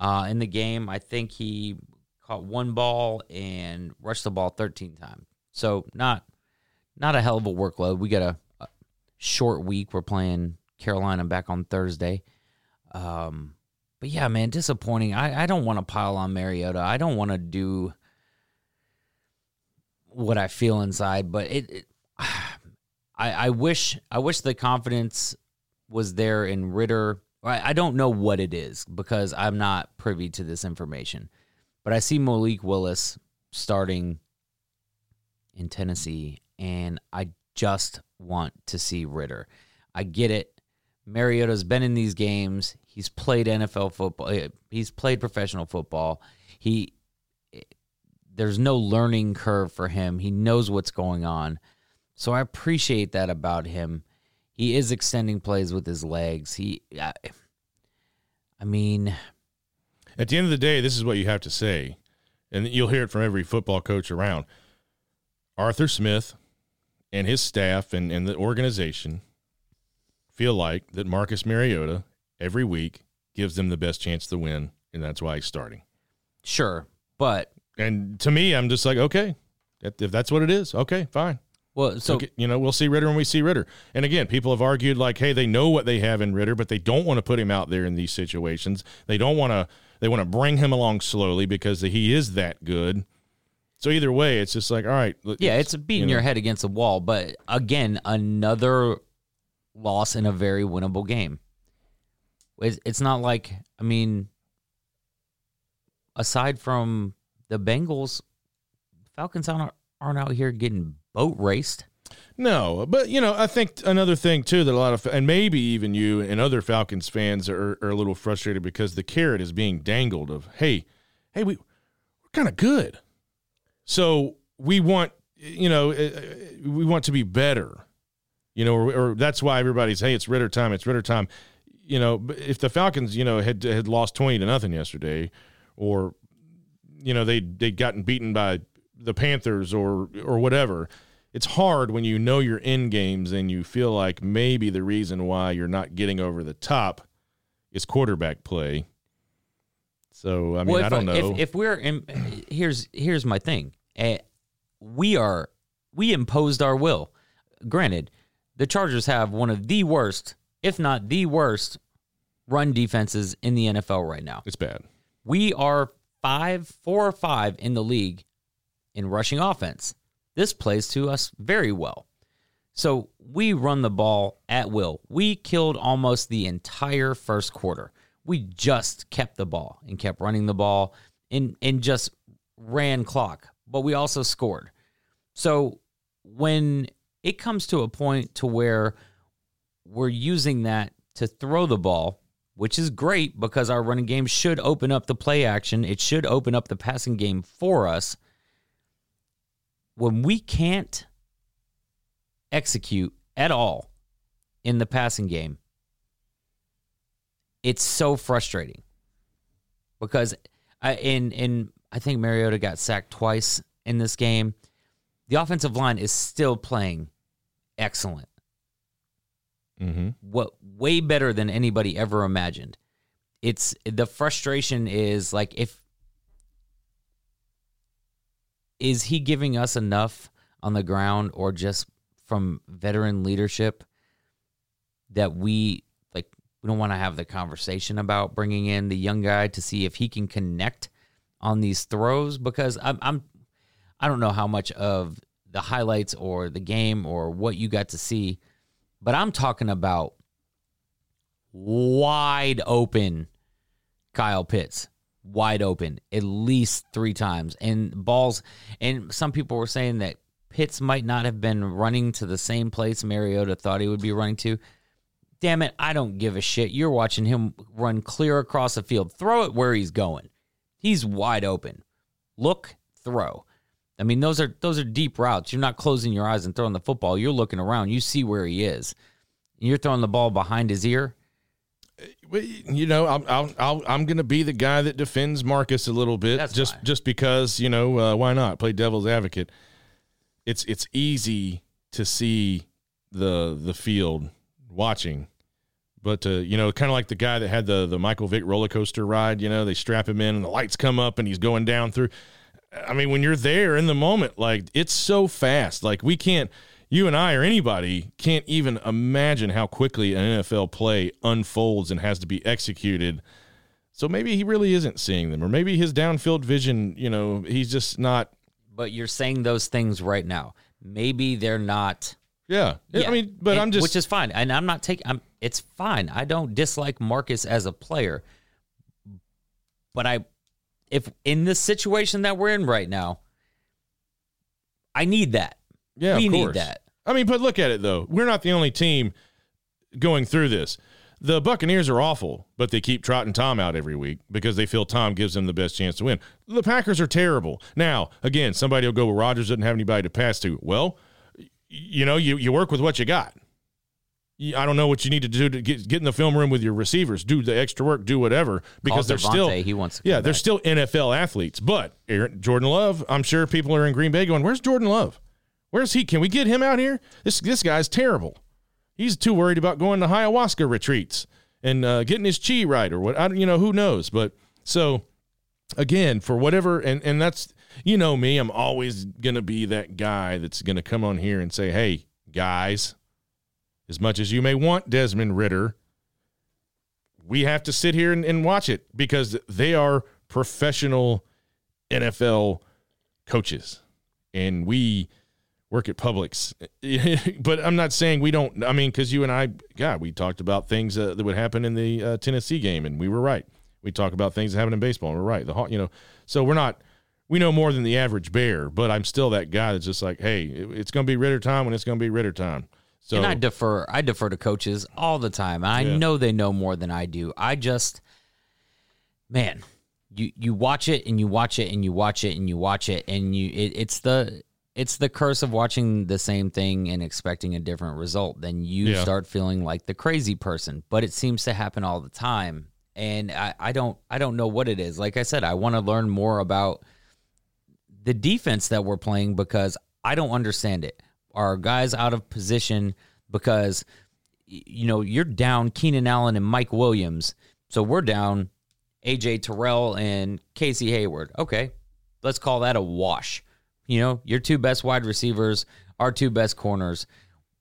uh, in the game. I think he caught one ball and rushed the ball 13 times. So not not a hell of a workload. We got a short week. We're playing Carolina back on Thursday. Um, but yeah, man, disappointing. I, I don't want to pile on Mariota. I don't want to do what I feel inside, but it, it *sighs* I, I wish I wish the confidence was there in Ridder. I, don't know what it is because I'm not privy to this information. But I see Malik Willis starting in Tennessee, and I just want to see Ridder. I get it. Mariota's been in these games. He's played NFL football. eh, He's played professional football. He there's no learning curve for him. He knows what's going on. So I appreciate that about him. He is extending plays with his legs. He I, I mean, At the end of the day, this is what you have to say, and you'll hear it from every football coach around. Arthur Smith and his staff and, and the organization feel like that Marcus Mariota every week gives them the best chance to win, and that's why he's starting. sure, but And to me, I'm just like, okay, if if that's what it is, okay, fine. Well, So okay, you know, we'll see Ridder when we see Ridder. And again, people have argued like, hey, they know what they have in Ridder, but they don't want to put him out there in these situations. They don't want to. They want to bring him along slowly because he is that good. So either way, it's just like, all right, yeah, it's beating you your head against the wall. But again, another loss in a very winnable game. It's, it's not like I mean, aside from the Bengals, Falcons aren't aren't out here getting boat raced. No, but you know, I think another thing too that a lot of and maybe even you and other Falcons fans are, are a little frustrated because the carrot is being dangled of hey, hey, we we're kind of good, so we want you know uh, uh, we want to be better, you know, or, or that's why everybody's hey, it's Ridder time, it's Ridder time, you know. If the Falcons you know had had lost twenty to nothing yesterday, or you know they they'd gotten beaten by the Panthers or or whatever. It's hard when you know you're in games and you feel like maybe the reason why you're not getting over the top is quarterback play. So I mean, Well, I don't know. If, if we're in, here's here's my thing. Eh, we are we imposed our will. Granted, the Chargers have one of the worst, if not the worst, run defenses in the NFL right now. it's bad. We are five, four or five in the league in rushing offense. This plays to us very well. So we run the ball at will. We killed almost the entire first quarter. We just kept the ball and kept running the ball and, and just ran clock, but we also scored. So when it comes to a point to where we're using that to throw the ball, which is great because our running game should open up the play action. It should open up the passing game for us. When we can't execute at all in the passing game, it's so frustrating because I in in I think Mariota got sacked twice in this game. The offensive line is still playing excellent Mm-hmm. what way better than anybody ever imagined. It's the frustration is like if is he giving us enough on the ground or just from veteran leadership that we like we don't want to have the conversation about bringing in the young guy to see if he can connect on these throws because I'm I'm I don't know how much of the highlights or the game or what you got to see but I'm talking about wide open Kyle Pitts. Wide open at least three times. And balls, and some people were saying that Pitts might not have been running to the same place Mariota thought he would be running to. Damn it, I don't give a shit. You're watching him run clear across the field. Throw it where he's going. He's wide open. Look, throw. I mean, those are those are deep routes. You're not closing your eyes and throwing the football. You're looking around. You see where he is. You're throwing the ball behind his ear. You know, I'm I'll, I'll, I'm going to be the guy that defends Marcus a little bit, That's just fine. just because you know uh, why not play devil's advocate. It's it's easy to see the the field watching, but uh, you know, kind of like the guy that had the the Michael Vick roller coaster ride. You know, they strap him in and the lights come up and he's going down through. I mean, when you're there in the moment, like it's so fast. Like we can't, you and I or anybody can't even imagine how quickly an NFL play unfolds and has to be executed. So maybe he really isn't seeing them, or maybe his downfield vision, you know, he's just not. But you're saying those things right now. Maybe they're not Yeah. Yeah. I mean, but And- I'm just which is fine, and I'm not taking. I'm. It's fine. I don't dislike Marcus as a player, but I, if in this situation that we're in right now, I need that. yeah, we of need that. I mean, but look at it though. We're not the only team going through this. The Buccaneers are awful, but they keep trotting Tom out every week because they feel Tom gives them the best chance to win. The Packers are terrible. Now, again, somebody will go, well, Rodgers doesn't have anybody to pass to. Well, you know, you, you work with what you got. I don't know what you need to do to get, get in the film room with your receivers, do the extra work, do whatever, because they're still he wants to yeah, they're back. still NFL athletes. But Aaron, Jordan Love, I'm sure people are in Green Bay going, "Where's Jordan Love? Where's he? Can we get him out here? This this guy's terrible. He's too worried about going to ayahuasca retreats and uh, getting his chi right or what. I you know, who knows? But so again, for whatever, and and that's you know me, I'm always gonna be that guy that's gonna come on here and say, "Hey, guys." As much as you may want Desmond Ridder, we have to sit here and, and watch it because they are professional NFL coaches. And we work at Publix. *laughs* but I'm not saying we don't. I mean, because you and I, God, we talked about things uh, that would happen in the uh, Tennessee game, and we were right. We talk about things that happen in baseball, and we're right. The you know, so we're not. We know more than the average bear, but I'm still that guy that's just like, hey, it- it's going to be Ridder time when it's going to be Ridder time. So and I defer. I defer to coaches all the time. I Yeah. know they know more than I do. I just, man, you you watch it and you watch it and you watch it and you watch it and you. It, it's the it's the curse of watching the same thing and expecting a different result. Then you Yeah. start feeling like the crazy person. But it seems to happen all the time, and I, I don't I don't know what it is. Like I said, I want to learn more about the defense that we're playing because I don't understand it. Are guys out of position because you know you're down Keenan Allen and Mike Williams, so we're down AJ Terrell and Casey Hayward. Okay, let's call that a wash. You know, your two best wide receivers, our two best corners.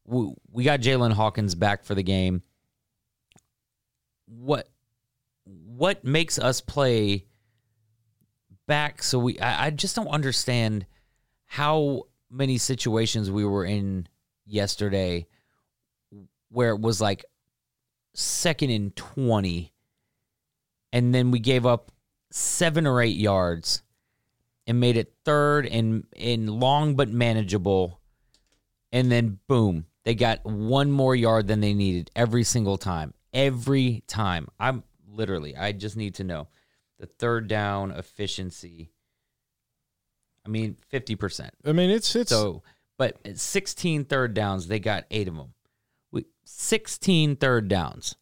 We, we got Jaylinn Hawkins back for the game. What what makes us play back so we I, I just don't understand how many situations we were in yesterday where it was like second and 20 and then we gave up seven or eight yards and made it third and in long but manageable. And then boom they got one more yard than they needed every single time. Every time. I'm literally i just need to know the third down efficiency. I mean 50% I mean, it's it's so but at 16 third downs they got eight of them we 16 third downs.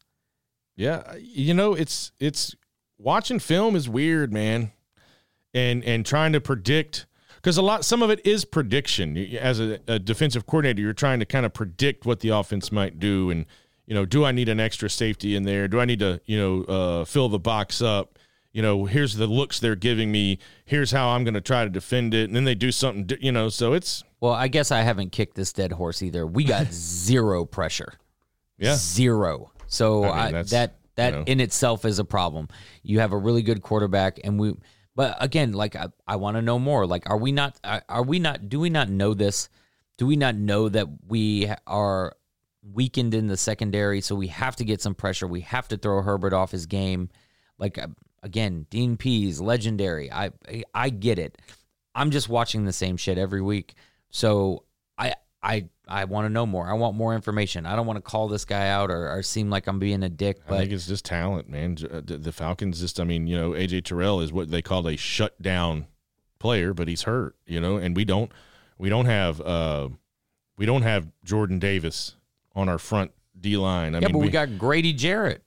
Yeah, you know, it's it's watching film is weird, man, and and trying to predict because a lot some of it is prediction. As a, a defensive coordinator, you're trying to kind of predict what the offense might do, and you know, do I need an extra safety in there? Do I need to you know uh, fill the box up? You know, here's the looks they're giving me. Here's how I'm going to try to defend it, and then they do something. You know, so it's well i guess i haven't kicked this dead horse either we got *laughs* zero pressure yeah, zero so I mean, I that that you know. in itself is a problem you have a really good quarterback and we but again like i, I want to know more. Like are we not are, we not do we not know this? Do we not know that we are weakened in the secondary so we have to get some pressure. We have to throw herbert off his game. Like uh, again Dean Pees legendary. I- i get it. I'm just watching the same shit every week. So i i i want to know more i want more information i don't want to call this guy out or, or seem like i'm being a dick I think it's just talent, man. Uh, The Falcons just, I mean, you know, AJ Terrell is what they call a shutdown player, but he's hurt, you know, and we don't, we don't have, uh, we don't have Jordan Davis on our front D line. I yeah mean, but we, got grady jarrett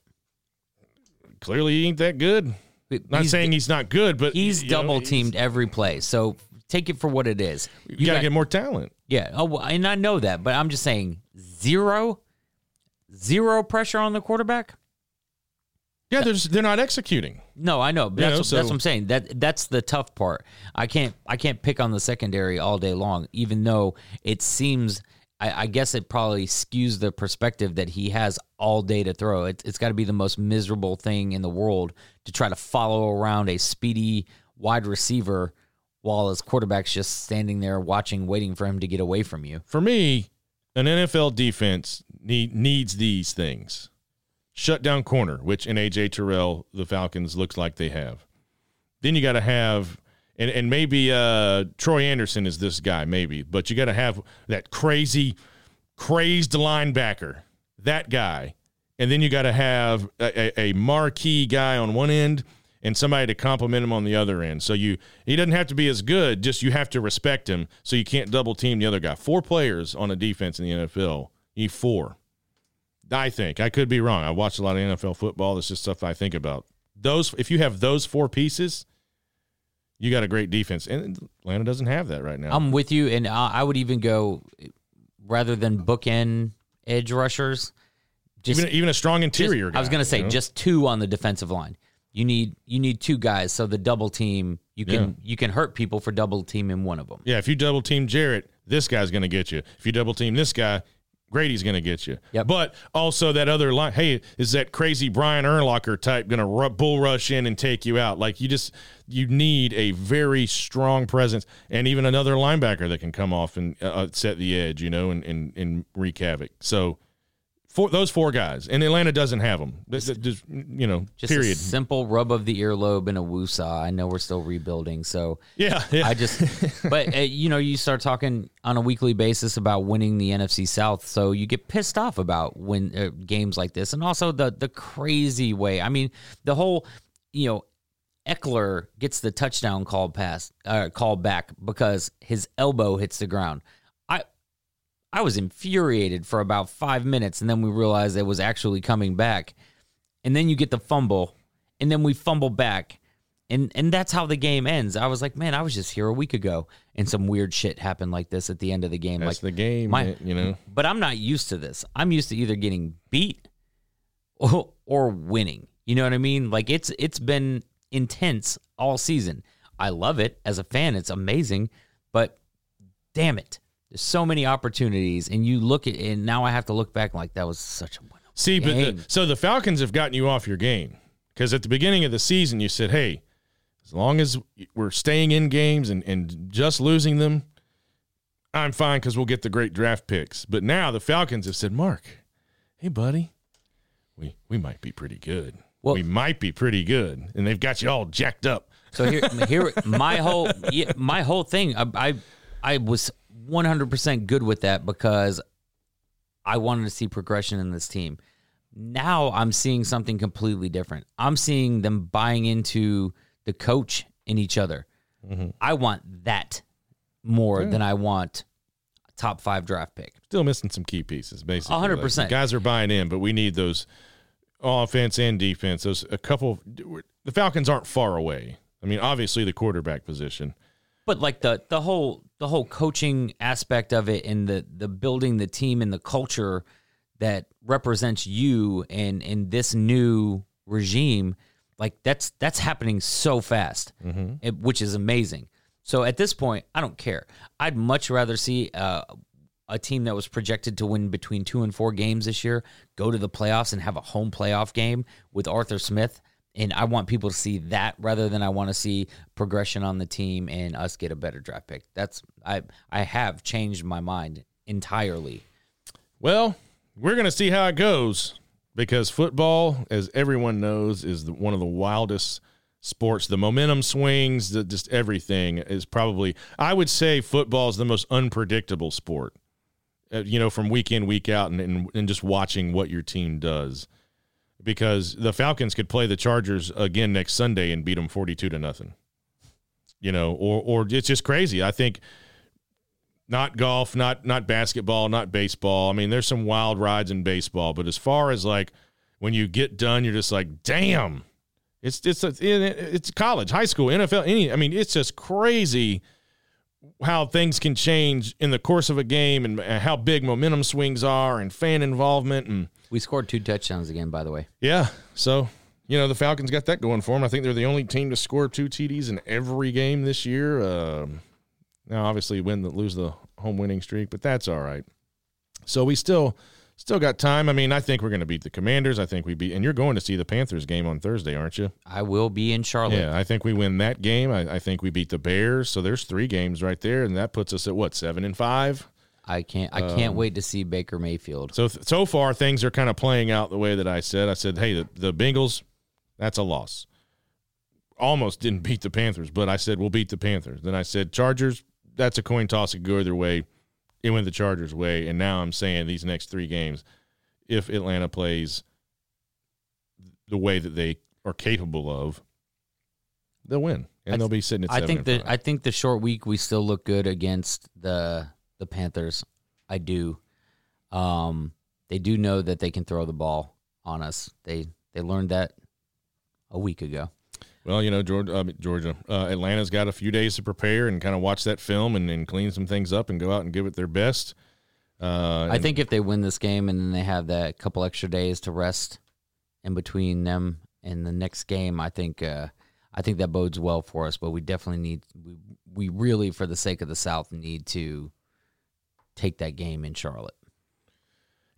clearly he ain't that good. Not He's- saying he's not good, but he's you know, double he's- teamed every play so take it for what it is You, gotta get more talent. Yeah. Oh, well, and I know that, but I'm just saying zero, zero pressure on the quarterback. Yeah, they're just, they're not executing. No, I know. But that's, know, what- so- that's what I'm saying. That that's the tough part. I can't I can't pick on the secondary all day long, even though it seems. I, I guess it probably skews the perspective that he has all day to throw. It, it's got to be the most miserable thing in the world to try to follow around a speedy wide receiver while his quarterback's just standing there watching, waiting for him to get away from you. For me, an NFL defense need, needs these things. Shut down corner, which in AJ Terrell, the Falcons looks like they have. Then you got to have, and, and maybe uh, Troy Andersen is this guy, maybe, but you got to have that crazy, crazed linebacker, that guy. And then you got to have a, a, a marquee guy on one end and somebody to compliment him on the other end. So you he doesn't have to be as good, just you have to respect him so you can't double team the other guy. Four players on a defense in the NFL. E four. I think. I could be wrong. I watch a lot of NFL football. That's just stuff I think about. Those if you have those four pieces, you got a great defense. And Atlanta doesn't have that right now. I'm with you, and I would even go rather than bookend edge rushers. Just, even even a strong just- interior guy. I was going to say you know? just two on the defensive line. You need you need two guys, so the double team you can Yeah. you can hurt people for double teaming one of them. Yeah, if you double team Jarrett, this guy's going to get you. If you double team this guy, Grady's going to get you. Yep. But also that other line, hey, is that crazy Brian Urlacher type going to bull rush in and take you out? Like you just you need a very strong presence and even another linebacker that can come off and uh, set the edge, you know, and and, and wreak havoc. So. For those four guys, and Atlanta doesn't have them. Just, just you know, Just a period. simple rub of the earlobe and a woosah. I know we're still rebuilding, so Yeah, yeah. I just, but uh, you know, you start talking on a weekly basis about winning the NFC South, so you get pissed off about when uh, games like this, and also the the crazy way. I mean, the whole, you know, Ekeler gets the touchdown call pass, uh, call back because his elbow hits the ground. I, was infuriated for about five minutes, and then we realized it was actually coming back, and then you get the fumble, and then we fumble back and and that's how the game ends. I was like, man, I was just here a week ago, and some weird shit happened like this at the end of the game. That's like the game, my- you know. but I'm not used to this. I'm used to either getting beat or, or winning. You know what I mean? Like it's it's been intense all season. I love it as a fan. It's amazing, but damn it, there's so many opportunities, and you look at and now I have to look back like that was such a win. See, but the, so the Falcons have gotten you off your game because at the beginning of the season you said, "Hey, as long as we're staying in games and, and just losing them, I'm fine because we'll get the great draft picks." But now the Falcons have said, "Mark, hey buddy, we we might be pretty good. Well- we might be pretty good," and they've got you all jacked up. So here, here, my whole, yeah, my whole thing, I, I, I was 100% good with that because I wanted to see progression in this team. Now I'm seeing something completely different. I'm seeing them buying into the coach and each other. Mm-hmm. I want that more than I want a top five draft pick. Still missing some key pieces, basically. A hundred Like, percent. Guys are buying in, but we need those offense and defense. Those a couple. The Falcons aren't far away. I mean, obviously the quarterback position. But like the the whole the whole coaching aspect of it and the the building the team and the culture that represents you and in this new regime like that's that's happening so fast it- which is amazing. So at this point i don't care. I'd much rather see uh, a team that was projected to win between two and four games this year go to the playoffs and have a home playoff game with arthur smith and I want people to see that rather than I want to see progression on the team and us get a better draft pick. That's I I have changed my mind entirely. Well, we're going to see how it goes because football, as everyone knows, is the, one of the wildest sports. The momentum swings, the, just everything is probably, I would say, football is the most unpredictable sport. Uh, you know, from week in, week out, and, and and just watching what your team does, because the Falcons could play the Chargers again next Sunday and beat them forty-two to nothing. You know, or or it's just crazy. I think not golf, not not basketball, not baseball. I mean, there's some wild rides in baseball, but as far as like when you get done, you're just like, damn. It's it's it's college, high school, NFL. Any, I mean, it's just crazy how things can change in the course of a game and how big momentum swings are and fan involvement and We scored two touchdowns again, by the way. yeah. So you know the Falcons got that going for them. I think they're the only team to score two TDs in every game this year. Um, now, obviously, win the lose the home winning streak, but that's all right. So we still still got time. I mean, I think we're going to beat the Commanders. I think we beat, and you're going to see the Panthers game on Thursday, aren't you? I will be in Charlotte. Yeah, I think we win that game. I, I think we beat the Bears. So there's three games right there, and that puts us at what seven and five. I can't. I can't um, wait to see Baker Mayfield. So so far things are kind of playing out the way that I said. I said, hey, the, the Bengals, that's a loss. Almost didn't beat the Panthers, but I said we'll beat the Panthers. Then I said Chargers, that's a coin toss. It could go either way. It went the Chargers' way, and now I'm saying these next three games, if Atlanta plays the way that they are capable of, they'll win, and they'll be sitting at. I think that. I think the short week we still look good against the the Panthers. I do. Um, they do know that they can throw the ball on us. They they learned that a week ago. Well, you know, Georgia, uh, Georgia, uh, Atlanta's got a few days to prepare and kind of watch that film and, and clean some things up and go out and give it their best. Uh, I think if they win this game and then they have that couple extra days to rest in between them and the next game, I think uh, I think that bodes well for us. But we definitely need we we really, for the sake of the South, need to take that game in Charlotte.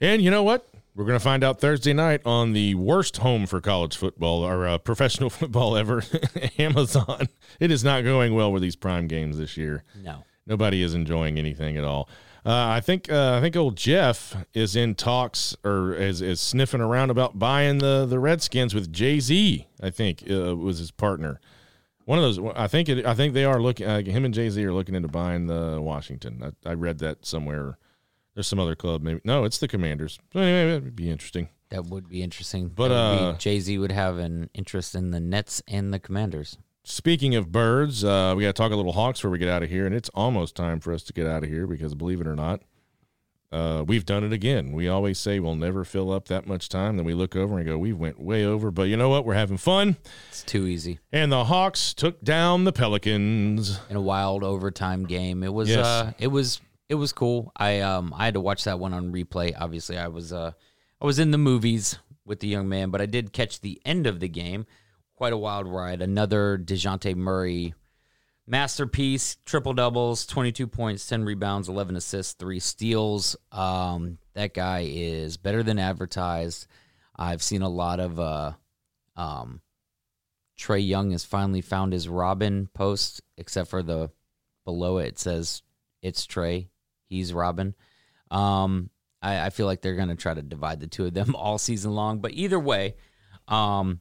And you know what? We're going to find out Thursday night on the worst home for college football or uh, professional *laughs* football ever, *laughs* Amazon. It is not going well with these prime games this year. No. Nobody is enjoying anything at all. Uh, I think uh, I think old Jeff is in talks or is, is sniffing around about buying the the Redskins with Jay Z. I think uh, was his partner. One of those. I think it. I think they are looking. Uh, him and Jay Z are looking into buying the Washington. I, I read that somewhere. There's some other club. Maybe no, it's the Commanders. So anyway, that would be interesting. That would be interesting. But, uh, Jay Z would have an interest in the Nets and the Commanders. Speaking of birds, uh, we got to talk a little Hawks before we get out of here, and it's almost time for us to get out of here because, believe it or not, uh, we've done it again. We always say we'll never fill up that much time. Then we look over and go, we went way over. But you know what? We're having fun. It's too easy. And the Hawks took down the Pelicans. In a wild overtime game. It was Yes. uh it was it was cool. I um I had to watch that one on replay. Obviously, I was uh I was in the movies with the young man, but I did catch the end of the game. Quite a wild ride. Another Dejounte Murray masterpiece, triple doubles, 22 points, 10 rebounds, 11 assists, 3 steals. Um that guy is better than advertised. I've seen a lot of uh um Trae Young has finally found his Robin post, except for the below it, it says it's Trae, he's Robin. Um, I, I feel like they're gonna try to divide the two of them *laughs* all season long. But either way, um,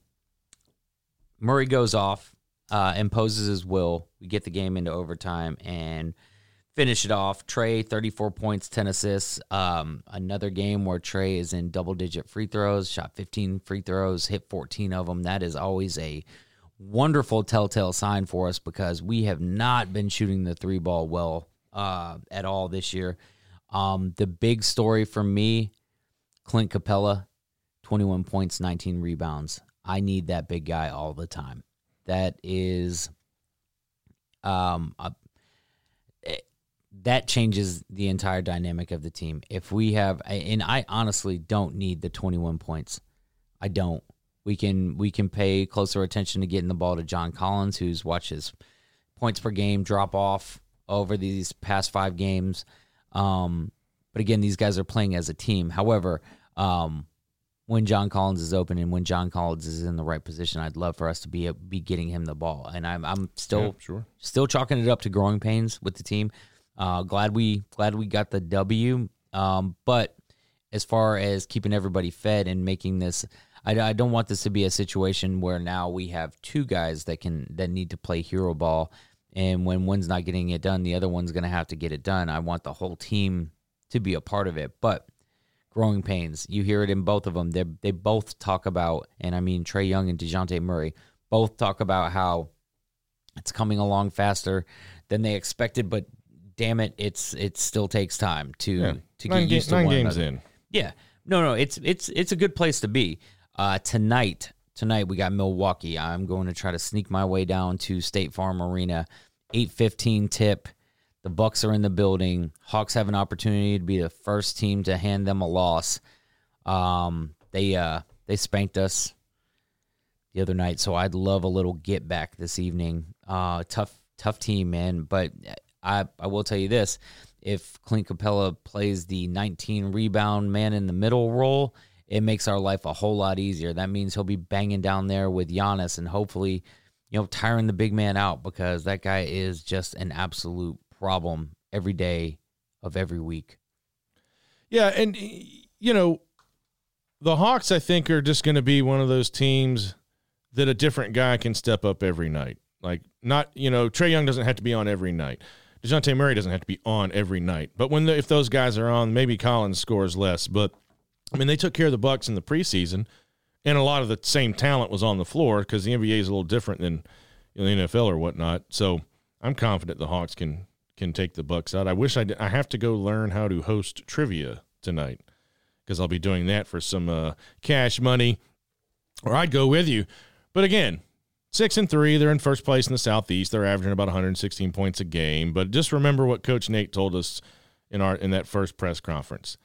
Murray goes off, uh, imposes his will. We get the game into overtime and finish it off. Trae, 34 points, 10 assists. Um, another game where Trae is in double digit free throws, shot 15 free throws, hit 14 of them. That is always a wonderful telltale sign for us because we have not been shooting the three ball well uh, at all this year. Um, the big story for me, Clint Capela, 21 points, 19 rebounds. I need that big guy all the time. That is, um, a, it- that changes the entire dynamic of the team. If we have, and I honestly don't need the 21 points. I don't. We can we can pay closer attention to getting the ball to John Collins, who's watched his points per game drop off over these past five games. Um, but again, these guys are playing as a team. However, um, when John Collins is open and when John Collins is in the right position, I'd love for us to be be getting him the ball. And I'm I'm still Yeah, sure. still chalking it up to growing pains with the team. Uh, glad we glad we got the W. Um, but as far as keeping everybody fed and making this, I, I don't want this to be a situation where now we have two guys that can that need to play hero ball, and when one's not getting it done, the other one's going to have to get it done. I want the whole team to be a part of it, but growing pains. You hear it in both of them. They they both talk about, and I mean Trae Young and Dejounte Murray both talk about how it's coming along faster than they expected, but damn it, it's it still takes time to Yeah. to nine get ga- used to nine one games another. in. Yeah, no, no, it's it's it's a good place to be. Uh, tonight, tonight we got Milwaukee. I'm going to try to sneak my way down to State Farm Arena. Eight fifteen tip. The Bucks are in the building. Hawks have an opportunity to be the first team to hand them a loss. Um, they uh they spanked us the other night, so I'd love a little get back this evening. Uh, tough tough team, man. But I I will tell you this: if Clint Capela plays the 19 rebound man in the middle role, it makes our life a whole lot easier. That means he'll be banging down there with Giannis and hopefully, you know, tiring the big man out because that guy is just an absolute problem every day of every week. Yeah, and you know, the Hawks I think are just going to be one of those teams that a different guy can step up every night. Like not, you know, Trae Young doesn't have to be on every night. Dejounte Murray doesn't have to be on every night. But when the, if those guys are on, maybe Collins scores less, but I mean, they took care of the Bucks in the preseason and a lot of the same talent was on the floor because the NBA is a little different than the NFL or whatnot. So I'm confident the Hawks can can take the Bucks out. I wish I did, I have to go learn how to host trivia tonight because I'll be doing that for some uh, cash money, or I'd go with you. But again, six and three, they're in first place in the Southeast. They're averaging about 116 points a game. But just remember what Coach Nate told us in our in that first press conference.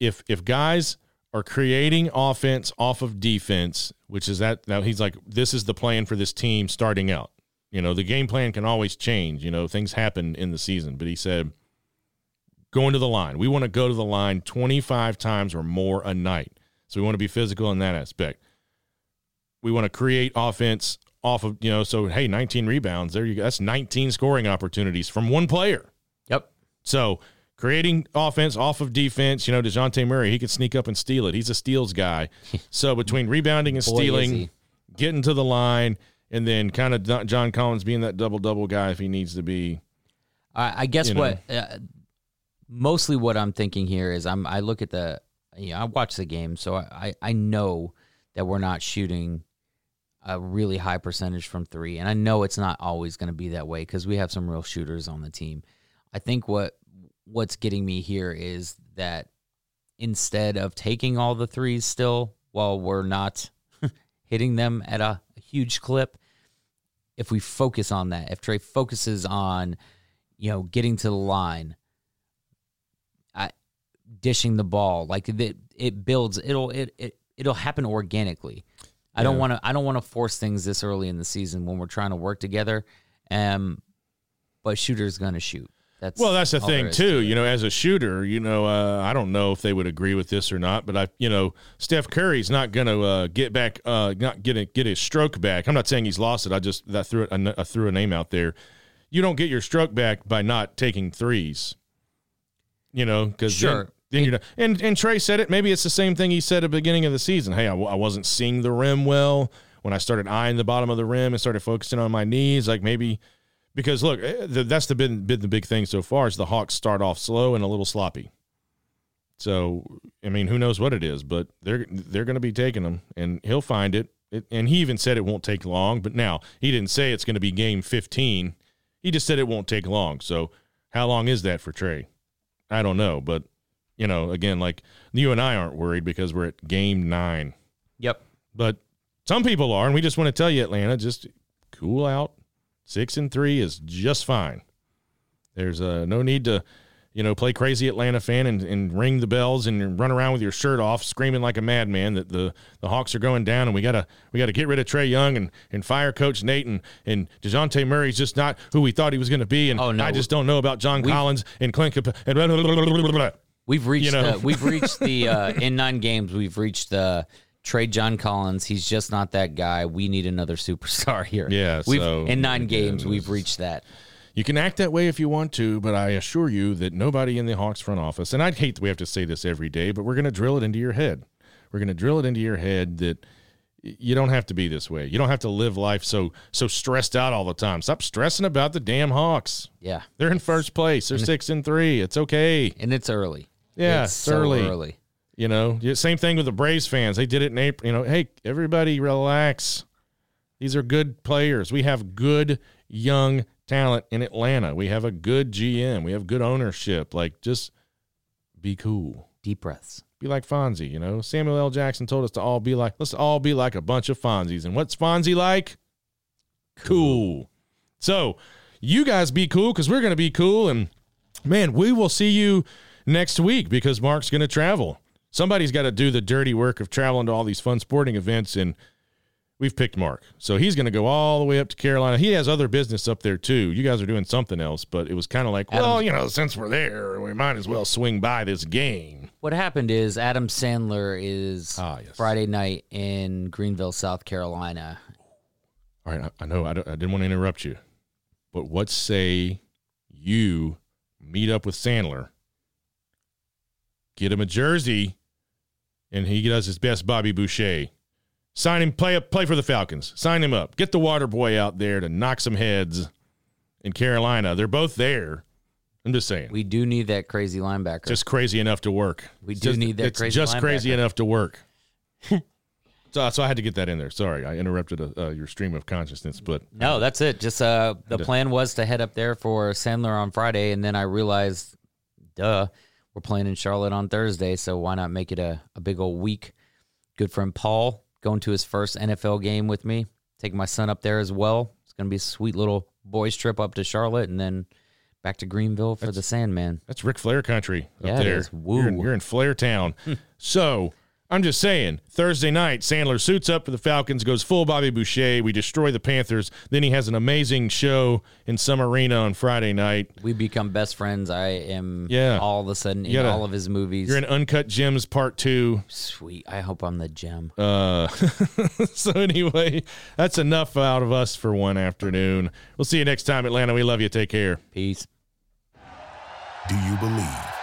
If if guys are creating offense off of defense, which is that now he's like, this is the plan for this team starting out. You know, the game plan can always change. You know, things happen in the season. But he said, going to the line. We want to go to the line 25 times or more a night. So we want to be physical in that aspect. We want to create offense off of, you know, so hey, 19 rebounds. There you go. That's 19 scoring opportunities from one player. Yep. So creating offense off of defense. You know, Dejounte Murray, he could sneak up and steal it. He's a steals guy. *laughs* so between rebounding and Boy, stealing, getting to the line, and then kind of John Collins being that double double guy if he needs to be. I, I guess what uh, mostly what I'm thinking here is I'm I look at the you know I watch the game so I I I know that we're not shooting a really high percentage from three and I know it's not always going to be that way because we have some real shooters on the team. I think what what's getting me here is that instead of taking all the threes still while we're not *laughs* hitting them at a, huge clip if we focus on that if Trae focuses on you know getting to the line I, dishing the ball like it, it builds it'll it, it it'll happen organically. I don't want to i don't want to force things this early in the season when we're trying to work together um but shooter's gonna shoot that's Well, that's the thing too. to. You know, as a shooter, you know, uh, I don't know if they would agree with this or not, but I, you know, Steph Curry's not going to uh, get back, uh, not get a, get his stroke back. I'm not saying he's lost it. I just that threw it, I, I threw a name out there. You don't get your stroke back by not taking threes. You know, because Sure. Then, you're not, and and Trae said it. Maybe it's the same thing he said at the beginning of the season. Hey, I wasn't seeing the rim well when I started eyeing the bottom of the rim and started focusing on my knees. Like maybe because look, eh, the, that's the been, been the big thing so far is the Hawks start off slow and a little sloppy. So I mean, who knows what it is, but they're they're going to be taking them, and he'll find it. it. And he even said it won't take long. But now he didn't say it's going to be game fifteen. He just said it won't take long. So how long is that for Trae? I don't know, but you know, again, like you and I aren't worried because we're at game nine. yep But some people are, and we just want to tell you, Atlanta, just cool out. Six and three is just fine. There's uh, no need to, you know, play crazy Atlanta fan and, and ring the bells and run around with your shirt off, screaming like a madman that the, the Hawks are going down and we gotta we gotta get rid of Trae Young and, and fire Coach Nate and, and Dejounte Murray's just not who we thought he was going to be, and Oh, no. I just don't know about John We- Collins and Clint Cap- and blah, blah, blah, blah, blah, blah, blah. We've reached You know? the, we've reached the uh, *laughs* in nine games we've reached the trade John Collins. He's just not that guy. We need another *laughs* superstar here. Yeah, we've so- in nine games we've reached that. You can act that way if you want to, but I assure you that nobody in the Hawks front office, and I'd hate that we have to say this every day, but we're going to drill it into your head. We're going to drill it into your head that you don't have to be this way. You don't have to live life so so stressed out all the time. Stop stressing about the damn Hawks. Yeah, They're in first place. They're six and three. It's okay. and it's early. Yeah, it's it's so early. early. You know, same thing with the Braves fans. They did it in April. You know, hey, everybody relax. These are good players. We have good young talent in Atlanta. We have a good GM. We have good ownership. Like, just be cool. Deep breaths. Be like Fonzie, you know? Samuel L. Jackson told us to all be like, let's all be like a bunch of Fonzies. And what's Fonzie like? Cool. So, you guys be cool because we're going to be cool. And man, we will see you next week because Mark's going to travel. Somebody's got to do the dirty work of traveling to all these fun sporting events. And we've picked Mark. So he's going to go all the way up to Carolina. He has other business up there too. You guys are doing something else, but it was kind of like, well, you know, since we're there, we might as well swing by this game. What happened is Adam Sandler is Ah, yes. Friday night in Greenville, South Carolina. All right, I, I know I, I didn't want to interrupt you, but what say you meet up with Sandler get him a jersey, and he does his best Bobby Boucher. Sign him, play up, play for the Falcons. Sign him up. Get the water boy out there to knock some heads in Carolina. They're both there. I'm just saying. We do need that crazy linebacker. just crazy enough to work. We do just, need that It's crazy just crazy enough to work. *laughs* so, so I had to get that in there. Sorry, I interrupted uh, uh, your stream of consciousness, but no, that's it. Just uh, the plan was to head up there for Sandler on Friday, and then I realized, duh, we're playing in Charlotte on Thursday, so why not make it a, a big old week? Good friend Paul going to his first NFL game with me. Take my son up there as well. It's gonna be a sweet little boys trip up to Charlotte, and then back to Greenville for the Sandman. That's Ric Flair country up Yeah, there. is. You're, in, Woo. you're in Flair Town. *laughs* so I'm just saying, Thursday night, Sandler suits up for the Falcons, goes full Bobby Boucher. We destroy the Panthers. Then he has an amazing show in some arena on Friday night. We become best friends. I am Yeah. all of a sudden in gotta- all of his movies. You're in Uncut Gems Part Two. Sweet. I hope I'm the gem. Uh, *laughs* so anyway, that's enough out of us for one afternoon. We'll see you next time, Atlanta. We love you. Take care. Peace. Do you believe?